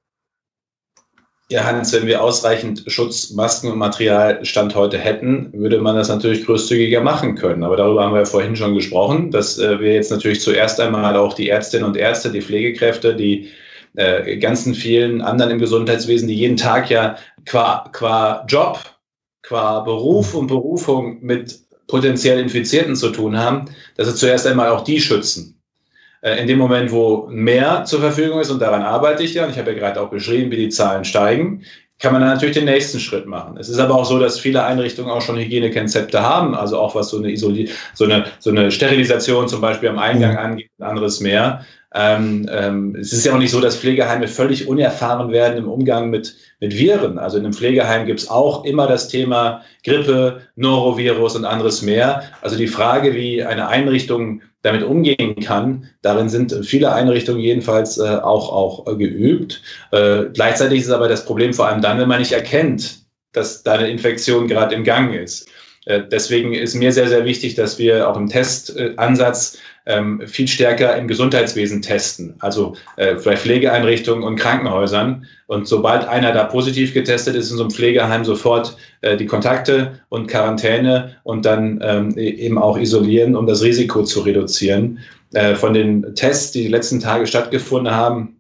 Ja, Hans, wenn wir ausreichend Schutz, Masken und Materialstand heute hätten, würde man das natürlich großzügiger machen können. Aber darüber haben wir ja vorhin schon gesprochen, dass äh, wir jetzt natürlich zuerst einmal auch die Ärztinnen und Ärzte, die Pflegekräfte, die äh, ganzen vielen anderen im Gesundheitswesen, die jeden Tag ja qua, qua Job, qua Beruf und Berufung mit potenziell Infizierten zu tun haben, dass wir zuerst einmal auch die schützen. Äh, in dem Moment, wo mehr zur Verfügung ist, und daran arbeite ich ja, und ich habe ja gerade auch beschrieben, wie die Zahlen steigen, kann man dann natürlich den nächsten Schritt machen. Es ist aber auch so, dass viele Einrichtungen auch schon Hygienekonzepte haben, also auch was so eine, Isoli so eine, so eine Sterilisation zum Beispiel am Eingang angeht und anderes mehr. Ähm, ähm, es ist ja auch nicht so, dass Pflegeheime völlig unerfahren werden im Umgang mit, mit Viren. Also in einem Pflegeheim gibt es auch immer das Thema Grippe, Norovirus und anderes mehr. Also die Frage, wie eine Einrichtung damit umgehen kann, darin sind viele Einrichtungen jedenfalls äh, auch, auch äh, geübt. Äh, gleichzeitig ist aber das Problem vor allem dann, wenn man nicht erkennt, dass da eine Infektion gerade im Gang ist. Äh, deswegen ist mir sehr, sehr wichtig, dass wir auch im Testansatz ähm, viel stärker im Gesundheitswesen testen, also äh, bei Pflegeeinrichtungen und Krankenhäusern. Und sobald einer da positiv getestet ist in so einem Pflegeheim, sofort äh, die Kontakte und Quarantäne und dann ähm, e-, eben auch isolieren, um das Risiko zu reduzieren. Äh, von den Tests, die die letzten Tage stattgefunden haben,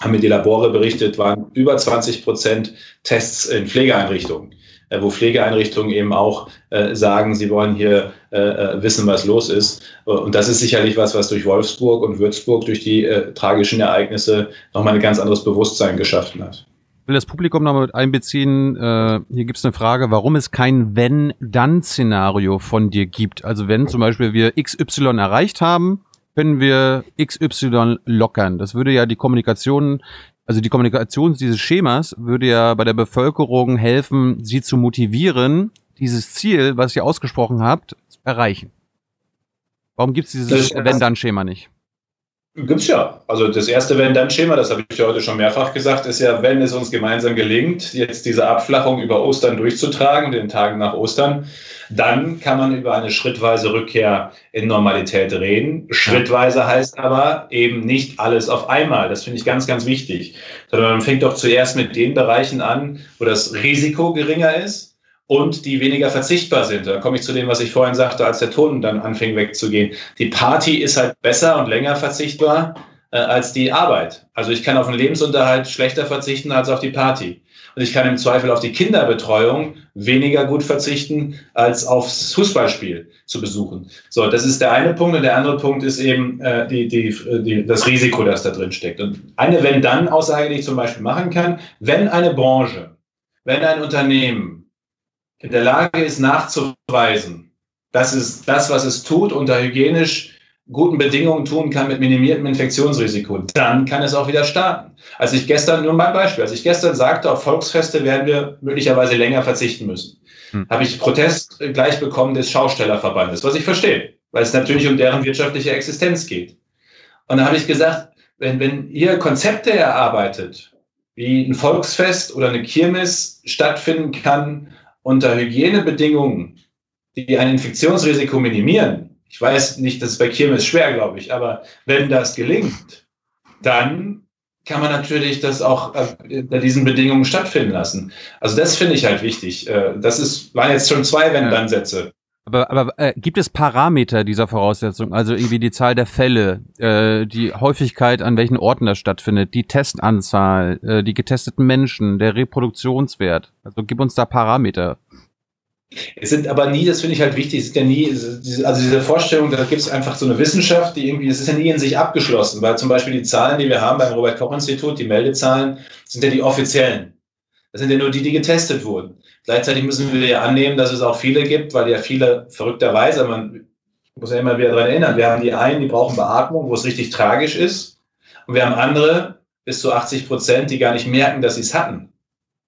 haben mir die Labore berichtet, waren über 20 Prozent Tests in Pflegeeinrichtungen. Äh, wo Pflegeeinrichtungen eben auch äh, sagen, sie wollen hier äh, wissen, was los ist. Und das ist sicherlich was, was durch Wolfsburg und Würzburg, durch die tragischen Ereignisse nochmal ein ganz anderes Bewusstsein geschaffen hat. Ich will das Publikum nochmal mit einbeziehen. hier gibt es eine Frage, warum es kein Wenn-Dann-Szenario von dir gibt. Also wenn zum Beispiel wir XY erreicht haben, können wir XY lockern. Das würde ja die Kommunikation also die Kommunikation dieses Schemas würde ja bei der Bevölkerung helfen, sie zu motivieren, dieses Ziel, was ihr ausgesprochen habt, zu erreichen. Warum gibt es dieses Wenn-Dann-Schema nicht? Gibt's ja. Also das erste Wenn-Dann-Schema, das habe ich ja heute schon mehrfach gesagt, ist ja, wenn es uns gemeinsam gelingt, jetzt diese Abflachung über Ostern durchzutragen, den Tagen nach Ostern, dann kann man über eine schrittweise Rückkehr in Normalität reden. Schrittweise heißt aber eben nicht alles auf einmal. Das finde ich ganz, ganz wichtig. Sondern man fängt doch zuerst mit den Bereichen an, wo das Risiko geringer ist und die weniger verzichtbar sind. Da komme ich zu dem, was ich vorhin sagte, als der Ton dann anfing wegzugehen. Die Party ist halt besser und länger verzichtbar äh, als die Arbeit. Also ich kann auf den Lebensunterhalt schlechter verzichten als auf die Party. Und ich kann im Zweifel auf die Kinderbetreuung weniger gut verzichten, als aufs Fußballspiel zu besuchen. So, das ist der eine Punkt. Und der andere Punkt ist eben äh, die, die, die, das Risiko, das da drin steckt. Und eine Wenn-Dann-Aussage, die ich zum Beispiel machen kann, wenn eine Branche, wenn ein Unternehmen in der Lage ist, nachzuweisen, dass es das, was es tut, unter hygienisch guten Bedingungen tun kann mit minimiertem Infektionsrisiko, dann kann es auch wieder starten. Als ich gestern, nur mein Beispiel, als ich gestern sagte, auf Volksfeste werden wir möglicherweise länger verzichten müssen, hm. habe ich Protest gleich bekommen des Schaustellerverbandes, was ich verstehe, weil es natürlich um deren wirtschaftliche Existenz geht. Und da habe ich gesagt, wenn, wenn ihr Konzepte erarbeitet, wie ein Volksfest oder eine Kirmes stattfinden kann unter Hygienebedingungen, die ein Infektionsrisiko minimieren, ich weiß nicht, das ist bei Kirmes schwer, glaube ich, aber wenn das gelingt, dann kann man natürlich das auch äh, bei diesen Bedingungen stattfinden lassen. Also das finde ich halt wichtig. Äh, das ist, waren jetzt schon zwei Wenn-Dann-Sätze. Aber, aber äh, gibt es Parameter dieser Voraussetzung, also irgendwie die Zahl der Fälle, äh, die Häufigkeit, an welchen Orten das stattfindet, die Testanzahl, äh, die getesteten Menschen, der Reproduktionswert? Also gib uns da Parameter. Es sind aber nie, das finde ich halt wichtig, es ist ja nie, also diese Vorstellung, da gibt es einfach so eine Wissenschaft, die irgendwie, es ist ja nie in sich abgeschlossen, weil zum Beispiel die Zahlen, die wir haben beim Robert-Koch-Institut, die Meldezahlen, sind ja die offiziellen. Das sind ja nur die, die getestet wurden. Gleichzeitig müssen wir ja annehmen, dass es auch viele gibt, weil ja viele verrückterweise, man muss ja immer wieder daran erinnern, wir haben die einen, die brauchen Beatmung, wo es richtig tragisch ist, und wir haben andere, bis zu 80 Prozent, die gar nicht merken, dass sie es hatten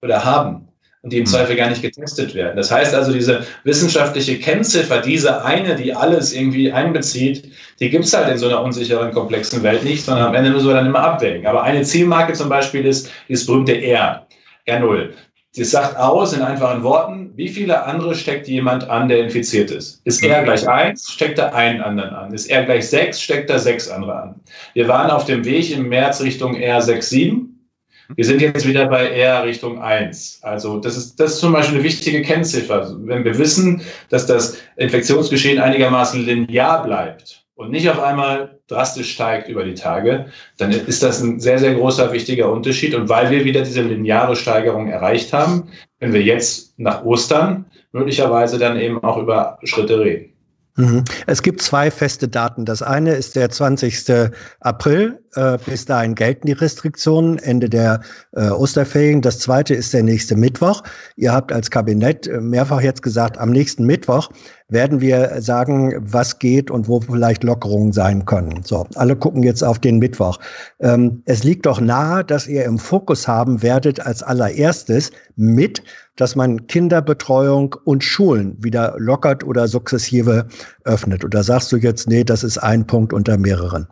oder haben und die im hm. Zweifel gar nicht getestet werden. Das heißt also, diese wissenschaftliche Kennziffer, diese eine, die alles irgendwie einbezieht, die gibt es halt in so einer unsicheren, komplexen Welt nicht, sondern am Ende müssen wir dann immer abwägen. Aber eine Zielmarke zum Beispiel ist dieses berühmte R, R0. Das sagt aus in einfachen Worten, wie viele andere steckt jemand an, der infiziert ist. Ist R gleich 1, steckt er einen anderen an. Ist R gleich 6, steckt er sechs andere an. Wir waren auf dem Weg im März Richtung R67 wir sind jetzt wieder bei eher Richtung 1. Also das ist, das ist zum Beispiel eine wichtige Kennziffer. Wenn wir wissen, dass das Infektionsgeschehen einigermaßen linear bleibt und nicht auf einmal drastisch steigt über die Tage, dann ist das ein sehr, sehr großer, wichtiger Unterschied. Und weil wir wieder diese lineare Steigerung erreicht haben, können wir jetzt nach Ostern möglicherweise dann eben auch über Schritte reden. Mhm. Es gibt zwei feste Daten. Das eine ist der 20. April. Äh, bis dahin gelten die Restriktionen, Ende der äh, Osterferien. Das zweite ist der nächste Mittwoch. Ihr habt als Kabinett äh, mehrfach jetzt gesagt, am nächsten Mittwoch werden wir sagen, was geht und wo vielleicht Lockerungen sein können. So, alle gucken jetzt auf den Mittwoch. Ähm, es liegt doch nahe, dass ihr im Fokus haben werdet als allererstes mit, dass man Kinderbetreuung und Schulen wieder lockert oder sukzessive öffnet. Oder sagst du jetzt, nee, das ist ein Punkt unter mehreren?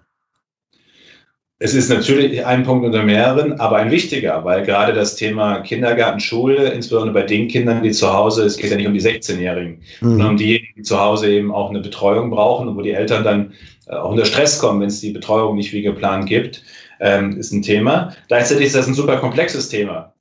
Es ist natürlich ein Punkt unter mehreren, aber ein wichtiger, weil gerade das Thema Kindergarten, Schule, insbesondere bei den Kindern, die zu Hause, es geht ja nicht um die 16-Jährigen, mhm. sondern um diejenigen, die zu Hause eben auch eine Betreuung brauchen und wo die Eltern dann äh, auch unter Stress kommen, wenn es die Betreuung nicht wie geplant gibt, ähm, ist ein Thema. Gleichzeitig ist das ein super komplexes Thema.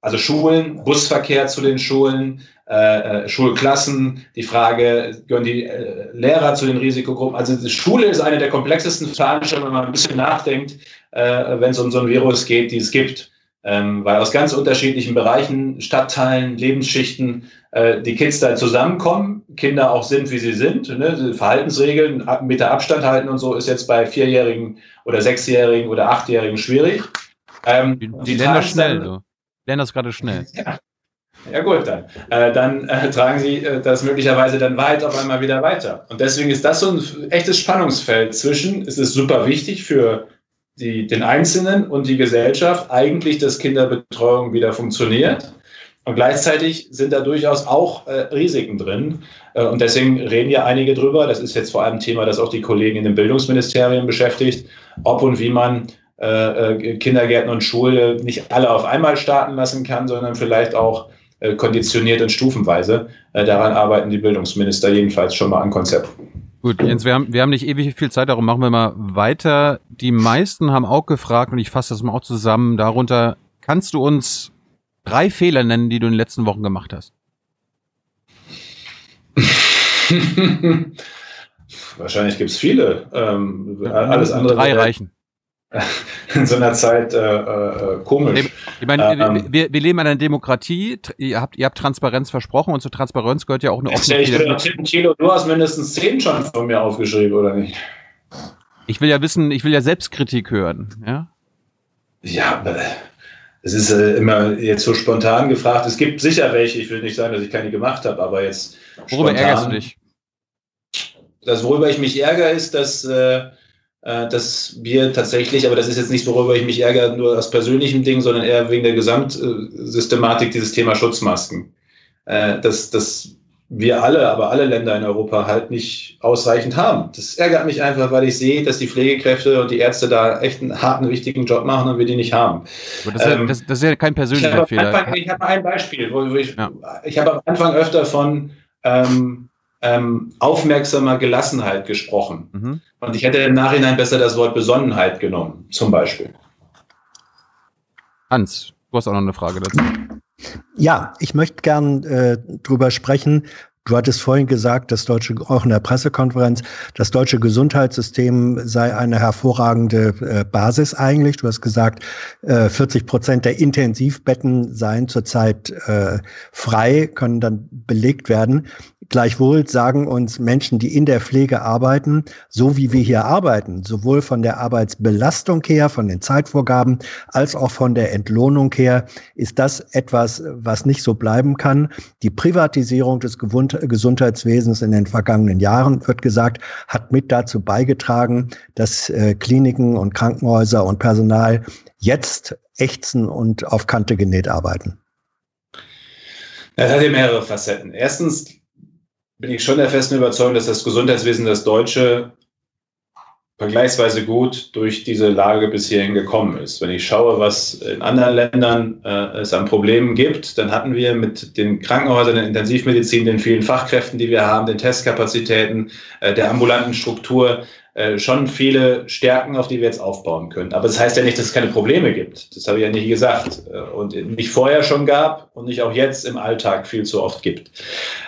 Also Schulen, Busverkehr zu den Schulen, äh, äh, Schulklassen, die Frage, gehören die äh, Lehrer zu den Risikogruppen? Also die Schule ist eine der komplexesten Veranstaltungen, wenn man ein bisschen nachdenkt, äh, wenn es um so ein Virus geht, die es gibt. Ähm, weil aus ganz unterschiedlichen Bereichen, Stadtteilen, Lebensschichten äh, die Kids da zusammenkommen, Kinder auch sind, wie sie sind. Ne? Verhaltensregeln, mit der Abstand halten und so ist jetzt bei Vierjährigen oder Sechsjährigen oder Achtjährigen schwierig. Ähm, die, die das schnell, so. Lernen das gerade schnell. Ja. Ja gut, dann. Äh, dann äh, tragen sie äh, das möglicherweise dann weit auf einmal wieder weiter. Und deswegen ist das so ein echtes Spannungsfeld zwischen, es ist super wichtig für die, den Einzelnen und die Gesellschaft eigentlich, dass Kinderbetreuung wieder funktioniert. Und gleichzeitig sind da durchaus auch äh, Risiken drin. Äh, und deswegen reden ja einige drüber. Das ist jetzt vor allem Thema, das auch die Kollegen in den Bildungsministerien beschäftigt, ob und wie man Kindergärten und Schule nicht alle auf einmal starten lassen kann, sondern vielleicht auch äh, konditioniert und stufenweise. Äh, daran arbeiten die Bildungsminister jedenfalls schon mal an Konzepten. Gut, Jens, wir haben, wir haben nicht ewig viel Zeit, darum machen wir mal weiter. Die meisten haben auch gefragt, und ich fasse das mal auch zusammen, darunter, kannst du uns drei Fehler nennen, die du in den letzten Wochen gemacht hast? Wahrscheinlich gibt es viele. Ähm, alles andere. Drei reichen. in so einer Zeit äh, äh, komisch. Ich meine, ähm, wir, wir leben in einer Demokratie. Ihr habt, ihr habt Transparenz versprochen und zur Transparenz gehört ja auch eine offene. Ich bin Thilo, du hast mindestens zehn schon von mir aufgeschrieben, oder nicht? Ich will ja wissen, ich will ja Selbstkritik hören, ja? Ja, es ist äh, immer jetzt so spontan gefragt. Es gibt sicher welche, ich will nicht sagen, dass ich keine gemacht habe, aber jetzt. Worüber spontan, ärgerst du dich? Das, worüber ich mich ärgere, ist, dass, äh, dass wir tatsächlich, aber das ist jetzt nicht, worüber ich mich ärgere, nur aus persönlichem Ding, sondern eher wegen der Gesamtsystematik dieses Thema Schutzmasken. Äh, dass, dass wir alle, aber alle Länder in Europa halt nicht ausreichend haben. Das ärgert mich einfach, weil ich sehe, dass die Pflegekräfte und die Ärzte da echt einen harten, wichtigen Job machen und wir die nicht haben. Das ist, ähm, ja, das, das ist ja kein persönlicher ich Fehler. Anfang, ich habe ein Beispiel, wo ich, ja. ich habe am Anfang öfter von ähm, ähm, aufmerksamer Gelassenheit gesprochen. Mhm. Und ich hätte im Nachhinein besser das Wort Besonnenheit genommen, zum Beispiel. Hans, du hast auch noch eine Frage dazu. Ja, ich möchte gern äh, drüber sprechen. Du hattest vorhin gesagt, das deutsche, auch in der Pressekonferenz, das deutsche Gesundheitssystem sei eine hervorragende äh, Basis eigentlich. Du hast gesagt, äh, 40 Prozent der Intensivbetten seien zurzeit äh, frei, können dann belegt werden. Gleichwohl sagen uns Menschen, die in der Pflege arbeiten, so wie wir hier arbeiten, sowohl von der Arbeitsbelastung her, von den Zeitvorgaben, als auch von der Entlohnung her, ist das etwas, was nicht so bleiben kann. Die Privatisierung des Gesundheitswesens in den vergangenen Jahren, wird gesagt, hat mit dazu beigetragen, dass äh, Kliniken und Krankenhäuser und Personal jetzt ächzen und auf Kante genäht arbeiten. Das hat ja mehrere Facetten. Erstens bin ich schon der festen Überzeugung, dass das Gesundheitswesen, das deutsche, vergleichsweise gut durch diese Lage bis hierhin gekommen ist. Wenn ich schaue, was in anderen Ländern äh, es an Problemen gibt, dann hatten wir mit den Krankenhäusern, der Intensivmedizin, den vielen Fachkräften, die wir haben, den Testkapazitäten, äh, der ambulanten Struktur äh, schon viele Stärken, auf die wir jetzt aufbauen können. Aber das heißt ja nicht, dass es keine Probleme gibt. Das habe ich ja nicht gesagt. Äh, und nicht vorher schon gab und nicht auch jetzt im Alltag viel zu oft gibt.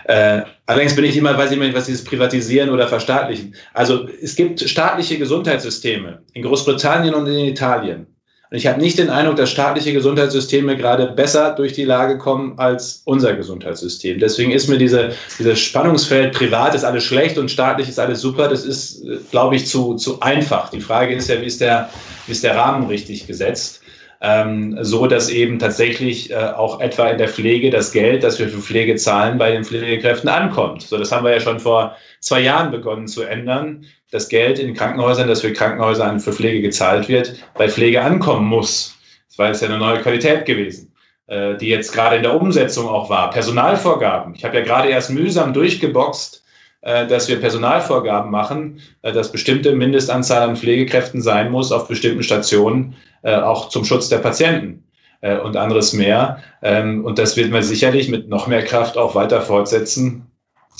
Äh, allerdings bin ich immer, weiß ich nicht, was dieses Privatisieren oder Verstaatlichen. Also es gibt staatliche Gesundheitssysteme in Großbritannien und in Italien. Ich habe nicht den Eindruck, dass staatliche Gesundheitssysteme gerade besser durch die Lage kommen als unser Gesundheitssystem. Deswegen ist mir diese, dieses Spannungsfeld, privat ist alles schlecht und staatlich ist alles super, das ist, glaube ich, zu, zu einfach. Die Frage ist ja, wie ist der, wie ist der Rahmen richtig gesetzt? Ähm, so dass eben tatsächlich äh, auch etwa in der Pflege das Geld, das wir für Pflege zahlen, bei den Pflegekräften ankommt. So, das haben wir ja schon vor zwei Jahren begonnen zu ändern das Geld in Krankenhäusern, das für Krankenhäuser für Pflege gezahlt wird, bei Pflege ankommen muss. Das war jetzt ja eine neue Qualität gewesen, äh, die jetzt gerade in der Umsetzung auch war. Personalvorgaben. Ich habe ja gerade erst mühsam durchgeboxt, äh, dass wir Personalvorgaben machen, äh, dass bestimmte Mindestanzahl an Pflegekräften sein muss auf bestimmten Stationen, auch zum Schutz der Patienten und anderes mehr. Ähm, und das wird man sicherlich mit noch mehr Kraft auch weiter fortsetzen.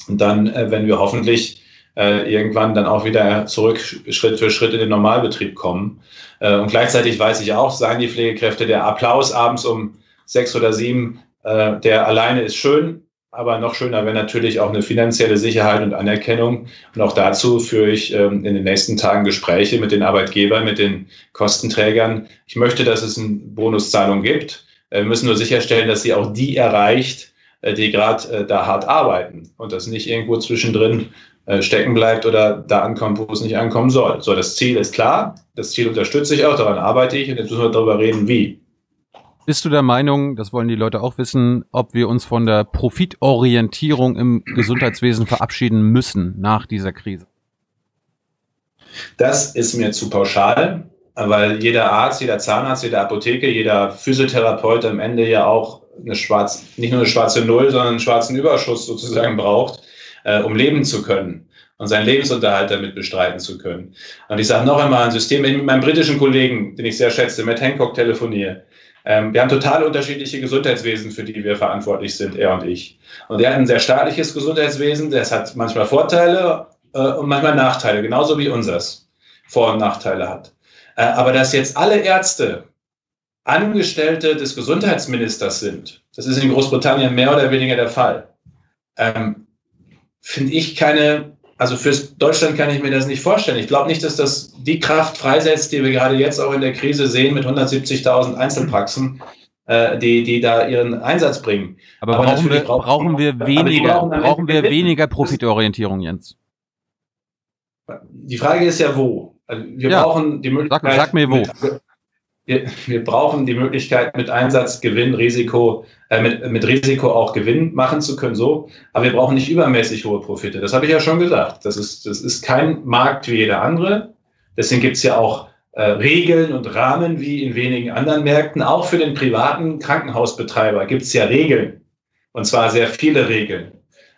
Und dann, wenn wir hoffentlich äh, irgendwann dann auch wieder zurück Schritt für Schritt in den Normalbetrieb kommen. Äh, und gleichzeitig weiß ich auch, sagen die Pflegekräfte, der Applaus abends um sechs oder sieben, äh, der alleine ist schön, aber noch schöner wäre natürlich auch eine finanzielle Sicherheit und Anerkennung. Und auch dazu führe ich ähm, in den nächsten Tagen Gespräche mit den Arbeitgebern, mit den Kostenträgern. Ich möchte, dass es eine Bonuszahlung gibt. Wir müssen nur sicherstellen, dass sie auch die erreicht, die gerade da hart arbeiten und das nicht irgendwo zwischendrin äh, stecken bleibt oder da ankommt, wo es nicht ankommen soll. So, das Ziel ist klar, das Ziel unterstütze ich auch, daran arbeite ich und jetzt müssen wir darüber reden, wie. Bist du der Meinung, das wollen die Leute auch wissen, ob wir uns von der Profitorientierung im Gesundheitswesen verabschieden müssen nach dieser Krise? Das ist mir zu pauschal, weil jeder Arzt, jeder Zahnarzt, jede Apotheke, jeder Physiotherapeut am Ende ja auch eine schwarze, nicht nur eine schwarze Null, sondern einen schwarzen Überschuss sozusagen braucht äh, um leben zu können und seinen Lebensunterhalt damit bestreiten zu können. Und ich sage noch einmal, ein System, wenn ich mit meinem britischen Kollegen, den ich sehr schätze, Matt Hancock telefoniere, ähm, wir haben total unterschiedliche Gesundheitswesen, für die wir verantwortlich sind, er und ich. Und er hat ein sehr staatliches Gesundheitswesen, das hat manchmal Vorteile äh, und manchmal Nachteile, genauso wie unseres Vor- und Nachteile hat. Äh, aber dass jetzt alle Ärzte Angestellte des Gesundheitsministers sind, das ist in Großbritannien mehr oder weniger der Fall. Ähm, finde ich keine Also für Deutschland kann ich mir das nicht vorstellen. Ich glaube nicht, dass das die Kraft freisetzt, die wir gerade jetzt auch in der Krise sehen mit 170.000 Einzelpraxen, äh, die, die da ihren Einsatz bringen. Aber, aber brauchen, wir, brauchen wir weniger, brauchen, brauchen wir weniger Profitorientierung, Jens? Die Frage ist ja wo. Also wir ja. brauchen die Möglichkeit. Sag, sag mir wo. Mit, wir, wir, brauchen die Möglichkeit, mit Einsatz, Gewinn, Risiko, äh, mit, mit Risiko auch Gewinn machen zu können, so. Aber wir brauchen nicht übermäßig hohe Profite. Das habe ich ja schon gesagt. Das ist, das ist kein Markt wie jeder andere. Deswegen gibt es ja auch äh, Regeln und Rahmen wie in wenigen anderen Märkten. Auch für den privaten Krankenhausbetreiber gibt es ja Regeln. Und zwar sehr viele Regeln.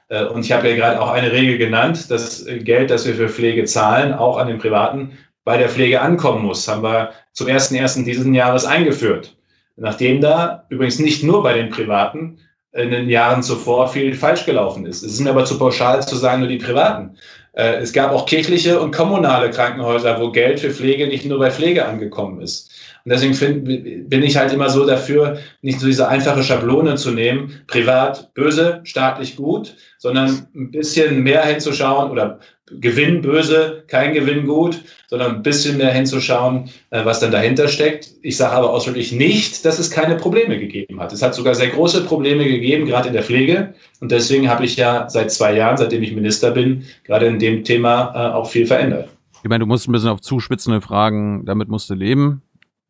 Äh, und ich habe ja gerade auch eine Regel genannt, das Geld, das wir für Pflege zahlen, auch an den Privaten, bei der Pflege ankommen muss, haben wir zum 1.1. dieses Jahres eingeführt. Nachdem da übrigens nicht nur bei den Privaten in den Jahren zuvor viel falsch gelaufen ist. Es ist mir aber zu pauschal zu sagen, nur die Privaten. Äh, es gab auch kirchliche und kommunale Krankenhäuser, wo Geld für Pflege nicht nur bei Pflege angekommen ist. Und deswegen find, bin ich halt immer so dafür, nicht so diese einfache Schablone zu nehmen, privat böse, staatlich gut, sondern ein bisschen mehr hinzuschauen oder Gewinn böse, kein Gewinn gut, sondern ein bisschen mehr hinzuschauen, äh, was dann dahinter steckt. Ich sage aber ausdrücklich nicht, dass es keine Probleme gegeben hat. Es hat sogar sehr große Probleme gegeben, gerade in der Pflege. Und deswegen habe ich ja seit zwei Jahren, seitdem ich Minister bin, gerade in dem Thema äh, auch viel verändert. Ich meine, du musst ein bisschen auf zuspitzende Fragen, damit musst du leben.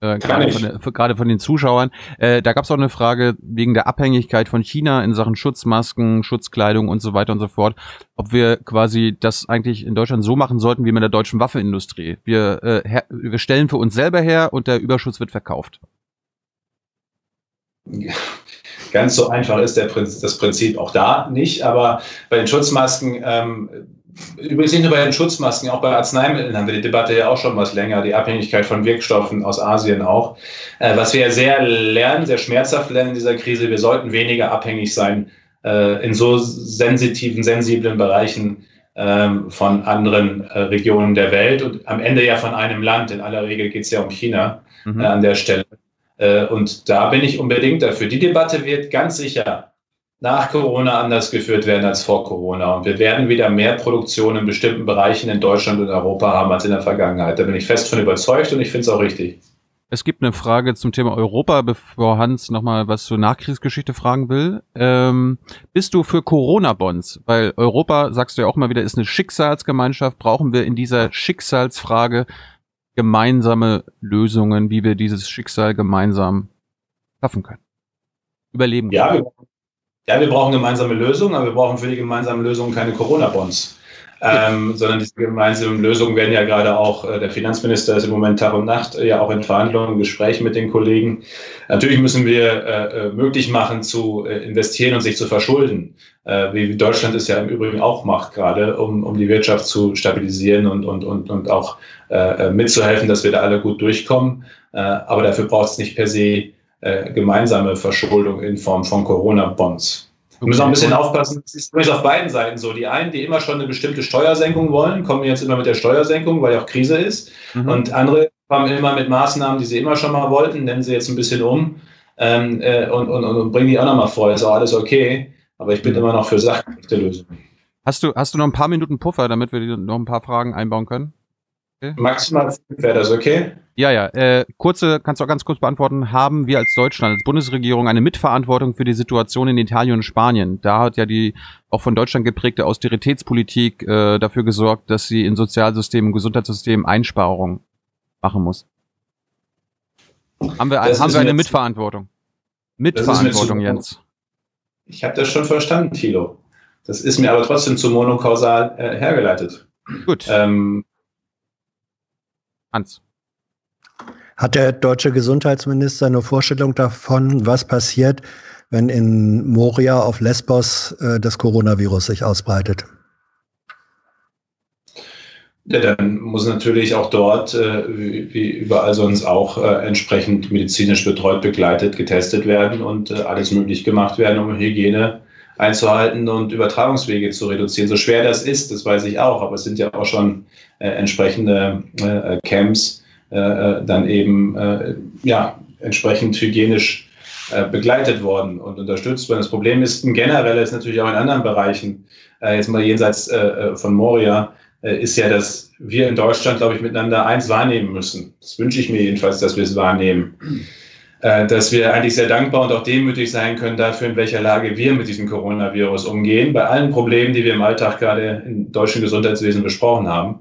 Äh, gerade, von, gerade von den Zuschauern. Äh, da gab es auch eine Frage wegen der Abhängigkeit von China in Sachen Schutzmasken, Schutzkleidung und so weiter und so fort. Ob wir quasi das eigentlich in Deutschland so machen sollten wie mit der deutschen Waffenindustrie. Wir, äh, her, wir stellen für uns selber her und der Überschuss wird verkauft. Ganz so einfach ist der, das Prinzip auch da nicht, aber bei den Schutzmasken ähm, Übrigens nicht nur bei den Schutzmasken, auch bei Arzneimitteln haben wir die Debatte ja auch schon was länger, die Abhängigkeit von Wirkstoffen aus Asien auch. Äh, was wir ja sehr lernen, sehr schmerzhaft lernen in dieser Krise, wir sollten weniger abhängig sein äh, in so sensitiven, sensiblen Bereichen ähm, von anderen äh, Regionen der Welt und am Ende ja von einem Land. In aller Regel geht es ja um China mhm. an der Stelle. Und da bin ich unbedingt dafür. Die Debatte wird ganz sicher nach Corona anders geführt werden als vor Corona. Und wir werden wieder mehr Produktion in bestimmten Bereichen in Deutschland und Europa haben als in der Vergangenheit. Da bin ich fest von überzeugt und ich finde es auch richtig. Es gibt eine Frage zum Thema Europa, bevor Hans nochmal was zur Nachkriegsgeschichte fragen will. Ähm, bist du für Corona-Bonds? Weil Europa, sagst du ja auch mal wieder, ist eine Schicksalsgemeinschaft. Brauchen wir in dieser Schicksalsfrage gemeinsame Lösungen, wie wir dieses Schicksal gemeinsam schaffen können? Überleben können? Ja, ja, wir brauchen gemeinsame Lösungen, aber wir brauchen für die gemeinsamen Lösungen keine Corona-Bonds. Ähm, sondern diese gemeinsamen Lösungen werden ja gerade auch, äh, der Finanzminister ist im Moment Tag und Nacht äh, ja auch in Verhandlungen, Gesprächen mit den Kollegen. Natürlich müssen wir äh, äh möglich machen, zu äh, investieren und sich zu verschulden, äh, wie Deutschland es ja im Übrigen auch macht, gerade um, um die Wirtschaft zu stabilisieren und, und, und, und auch mitzuhelfen, dass wir da alle gut durchkommen. aber dafür braucht es nicht per se äh, gemeinsame Verschuldung in Form von Corona-Bonds. Wir müssen auch ein bisschen aufpassen, es ist übrigens auf beiden Seiten so. Die einen, die immer schon eine bestimmte Steuersenkung wollen, kommen jetzt immer mit der Steuersenkung, weil ja auch Krise ist. Mhm. Und andere kommen immer mit Maßnahmen, die sie immer schon mal wollten, nennen sie jetzt ein bisschen um ähm, äh, und, und, und, bringen die auch nochmal vor. Ist auch alles okay. Aber ich bin mhm. immer noch für sachgerechte Lösungen. Hast du, hast du noch ein paar Minuten Puffer, damit wir noch ein paar Fragen einbauen können? Okay. Maximal wäre das okay? Ja, ja. Äh, kurze, kannst du auch ganz kurz beantworten. Haben wir als Deutschland, als Bundesregierung eine Mitverantwortung für die Situation in Italien und Spanien? Da hat ja die auch von Deutschland geprägte Austeritätspolitik äh, dafür gesorgt, dass sie in Sozialsystemen, Gesundheitssystemen Einsparungen machen muss. Haben wir, haben wir eine Mitverantwortung? Mitverantwortung, Jens. Ich habe das schon verstanden, Thilo. Das ist mir aber trotzdem zu monokausal äh, hergeleitet. Gut. Ähm, Hans. Hat der deutsche Gesundheitsminister eine Vorstellung davon, was passiert, wenn in Moria auf Lesbos äh, das Coronavirus sich ausbreitet? Ja, dann muss natürlich auch dort, äh, wie überall sonst auch, äh, entsprechend medizinisch betreut, begleitet, getestet werden und äh, alles möglich gemacht werden, um Hygiene einzuhalten und Übertragungswege zu reduzieren. So schwer das ist, das weiß ich auch, aber es sind ja auch schon äh, entsprechende äh, Camps, äh, äh, dann eben äh, ja, entsprechend hygienisch äh, begleitet worden und unterstützt worden. Das Problem ist ein generelles natürlich auch in anderen Bereichen, äh, jetzt mal jenseits äh, äh von Moria, äh, ist ja, dass wir in Deutschland, glaube ich, miteinander eins wahrnehmen müssen. Das wünsche ich mir jedenfalls, dass wir es wahrnehmen. Äh, dass wir eigentlich sehr dankbar und auch demütig sein können dafür, in welcher Lage wir mit diesem Coronavirus umgehen, bei allen Problemen, die wir im Alltag gerade im deutschen Gesundheitswesen besprochen haben.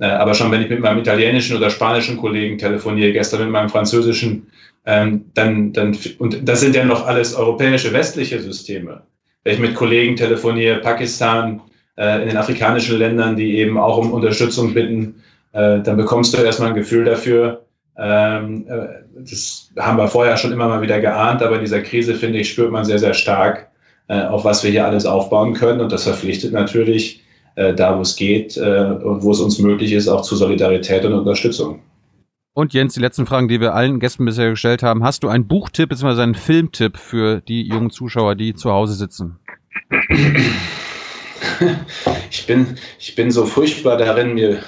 Äh, aber schon wenn ich mit meinem italienischen oder spanischen Kollegen telefoniere, gestern mit meinem französischen, ähm, dann, dann, und das sind ja noch alles europäische, westliche Systeme. Wenn ich mit Kollegen telefoniere, Pakistan, äh, in den afrikanischen Ländern, die eben auch um Unterstützung bitten, dann bekommst du erstmal ein Gefühl dafür, das haben wir vorher schon immer mal wieder geahnt, aber in dieser Krise, finde ich, spürt man sehr, sehr stark, äh, auf was wir hier alles aufbauen können. Und das verpflichtet natürlich, äh, da wo es geht und wo es uns möglich ist, auch zu Solidarität und Unterstützung. Und Jens, die letzten Fragen, die wir allen Gästen bisher gestellt haben. Hast du einen Buchtipp bzw. einen Filmtipp für die jungen Zuschauer, die zu Hause sitzen? Ich bin, ich bin so furchtbar darin, mir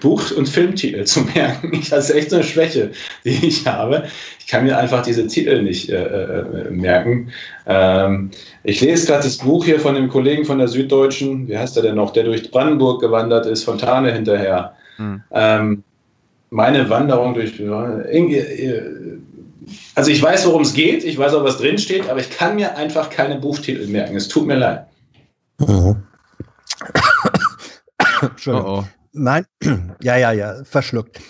Buch- und Filmtitel zu merken. Ich, das ist echt so eine Schwäche, die ich habe. Ich kann mir einfach diese Titel nicht äh, äh, merken. Ähm, ich lese gerade das Buch hier von dem Kollegen von der Süddeutschen, wie heißt er denn noch, der durch Brandenburg gewandert ist, Fontane hinterher. Hm. Ähm, meine Wanderung durch. Äh, also ich weiß, worum es geht, ich weiß auch, was drinsteht, aber ich kann mir einfach keine Buchtitel merken. Es tut mir leid. Mhm. Entschuldigung. Oh oh. Mein, ja, ja, ja, verschluckt.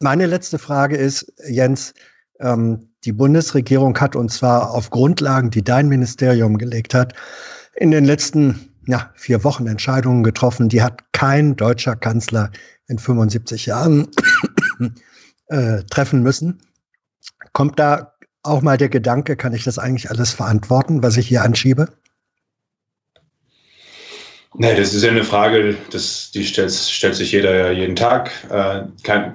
Meine letzte Frage ist, Jens, ähm, die Bundesregierung hat uns zwar auf Grundlagen, die dein Ministerium gelegt hat, in den letzten ja, vier Wochen Entscheidungen getroffen, die hat kein deutscher Kanzler in 75 Jahren äh, treffen müssen. Kommt da auch mal der Gedanke, kann ich das eigentlich alles verantworten, was ich hier anschiebe? Nee, das ist ja eine Frage, das, die stellt, stellt sich jeder ja jeden Tag. Äh, kann,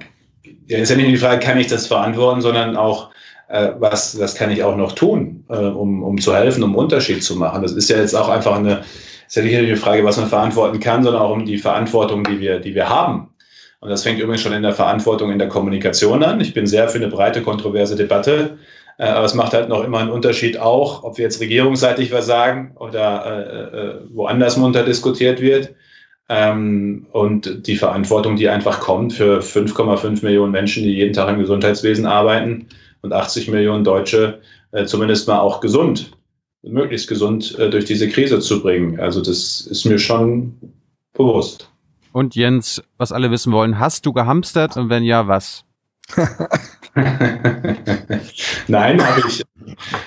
ist ja nicht die Frage, kann ich das verantworten, sondern auch, äh, was, was kann ich auch noch tun, äh, um, um zu helfen, um Unterschied zu machen. Das ist ja jetzt auch einfach eine, ist ja nicht nur die Frage, was man verantworten kann, sondern auch um die Verantwortung, die wir, die wir haben. Und das fängt übrigens schon in der Verantwortung in der Kommunikation an. Ich bin sehr für eine breite, kontroverse Debatte. Äh, aber es macht halt noch immer einen Unterschied auch, ob wir jetzt regierungsseitig was sagen oder äh, äh, woanders munter diskutiert wird. Ähm, und die Verantwortung, die einfach kommt für 5,5 Millionen Menschen, die jeden Tag im Gesundheitswesen arbeiten und 80 Millionen Deutsche äh, zumindest mal auch gesund, möglichst gesund äh, durch diese Krise zu bringen. Also das ist mir schon bewusst. Und Jens, was alle wissen wollen, hast du gehamstert und wenn ja, was? Nein, habe ich,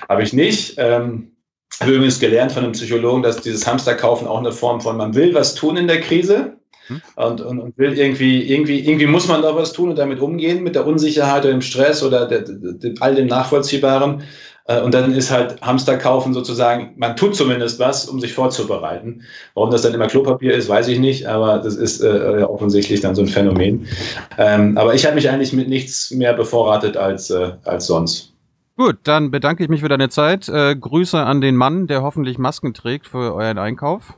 hab ich nicht. Ähm, habe übrigens gelernt von einem Psychologen, dass dieses Hamsterkaufen auch eine Form von, man will was tun in der Krise hm? und, und, und, will irgendwie, irgendwie, irgendwie muss man da was tun und damit umgehen, mit der Unsicherheit oder dem Stress oder der, der, der, all dem Nachvollziehbaren. Äh, und dann ist halt Hamster kaufen sozusagen, man tut zumindest was, um sich vorzubereiten. Warum das dann immer Klopapier ist, weiß ich nicht, aber das ist äh, offensichtlich dann so ein Phänomen. Ähm, aber ich habe mich eigentlich mit nichts mehr bevorratet als, äh, als sonst. Gut, dann bedanke ich mich für deine Zeit. Äh, Grüße an den Mann, der hoffentlich Masken trägt für euren Einkauf.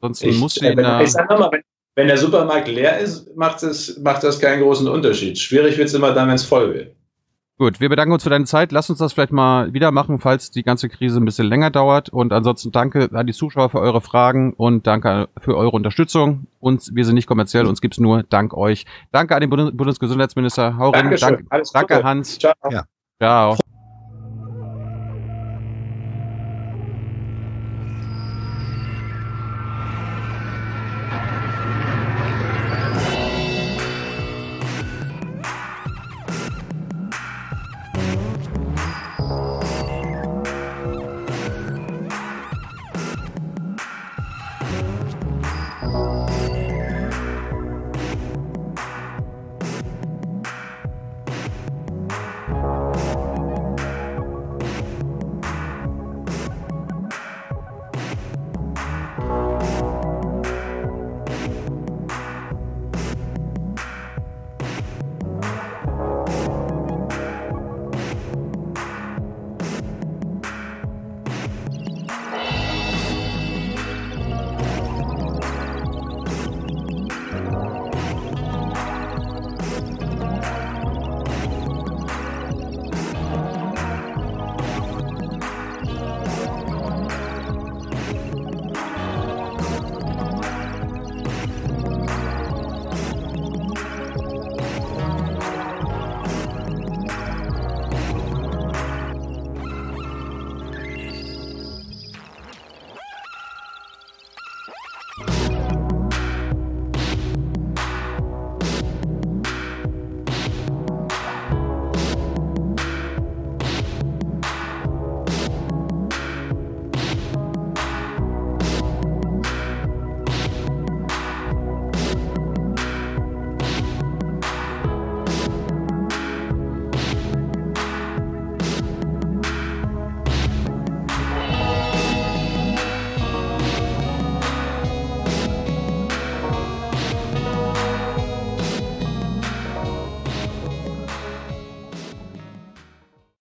Sonst ich, muss äh, wenn, ich sag mal, wenn, wenn der Supermarkt leer ist, macht, es, macht das keinen großen Unterschied. Schwierig wird es immer dann, wenn es voll wird. Gut, wir bedanken uns für deine Zeit. Lass uns das vielleicht mal wieder machen, falls die ganze Krise ein bisschen länger dauert. Und ansonsten danke an die Zuschauer für eure Fragen und danke für eure Unterstützung. Uns, wir sind nicht kommerziell, uns gibt's nur dank euch. Danke an den Bundes Bundesgesundheitsminister. Hau rein. Dank, danke, Hans. Ciao. Ja. Ciao.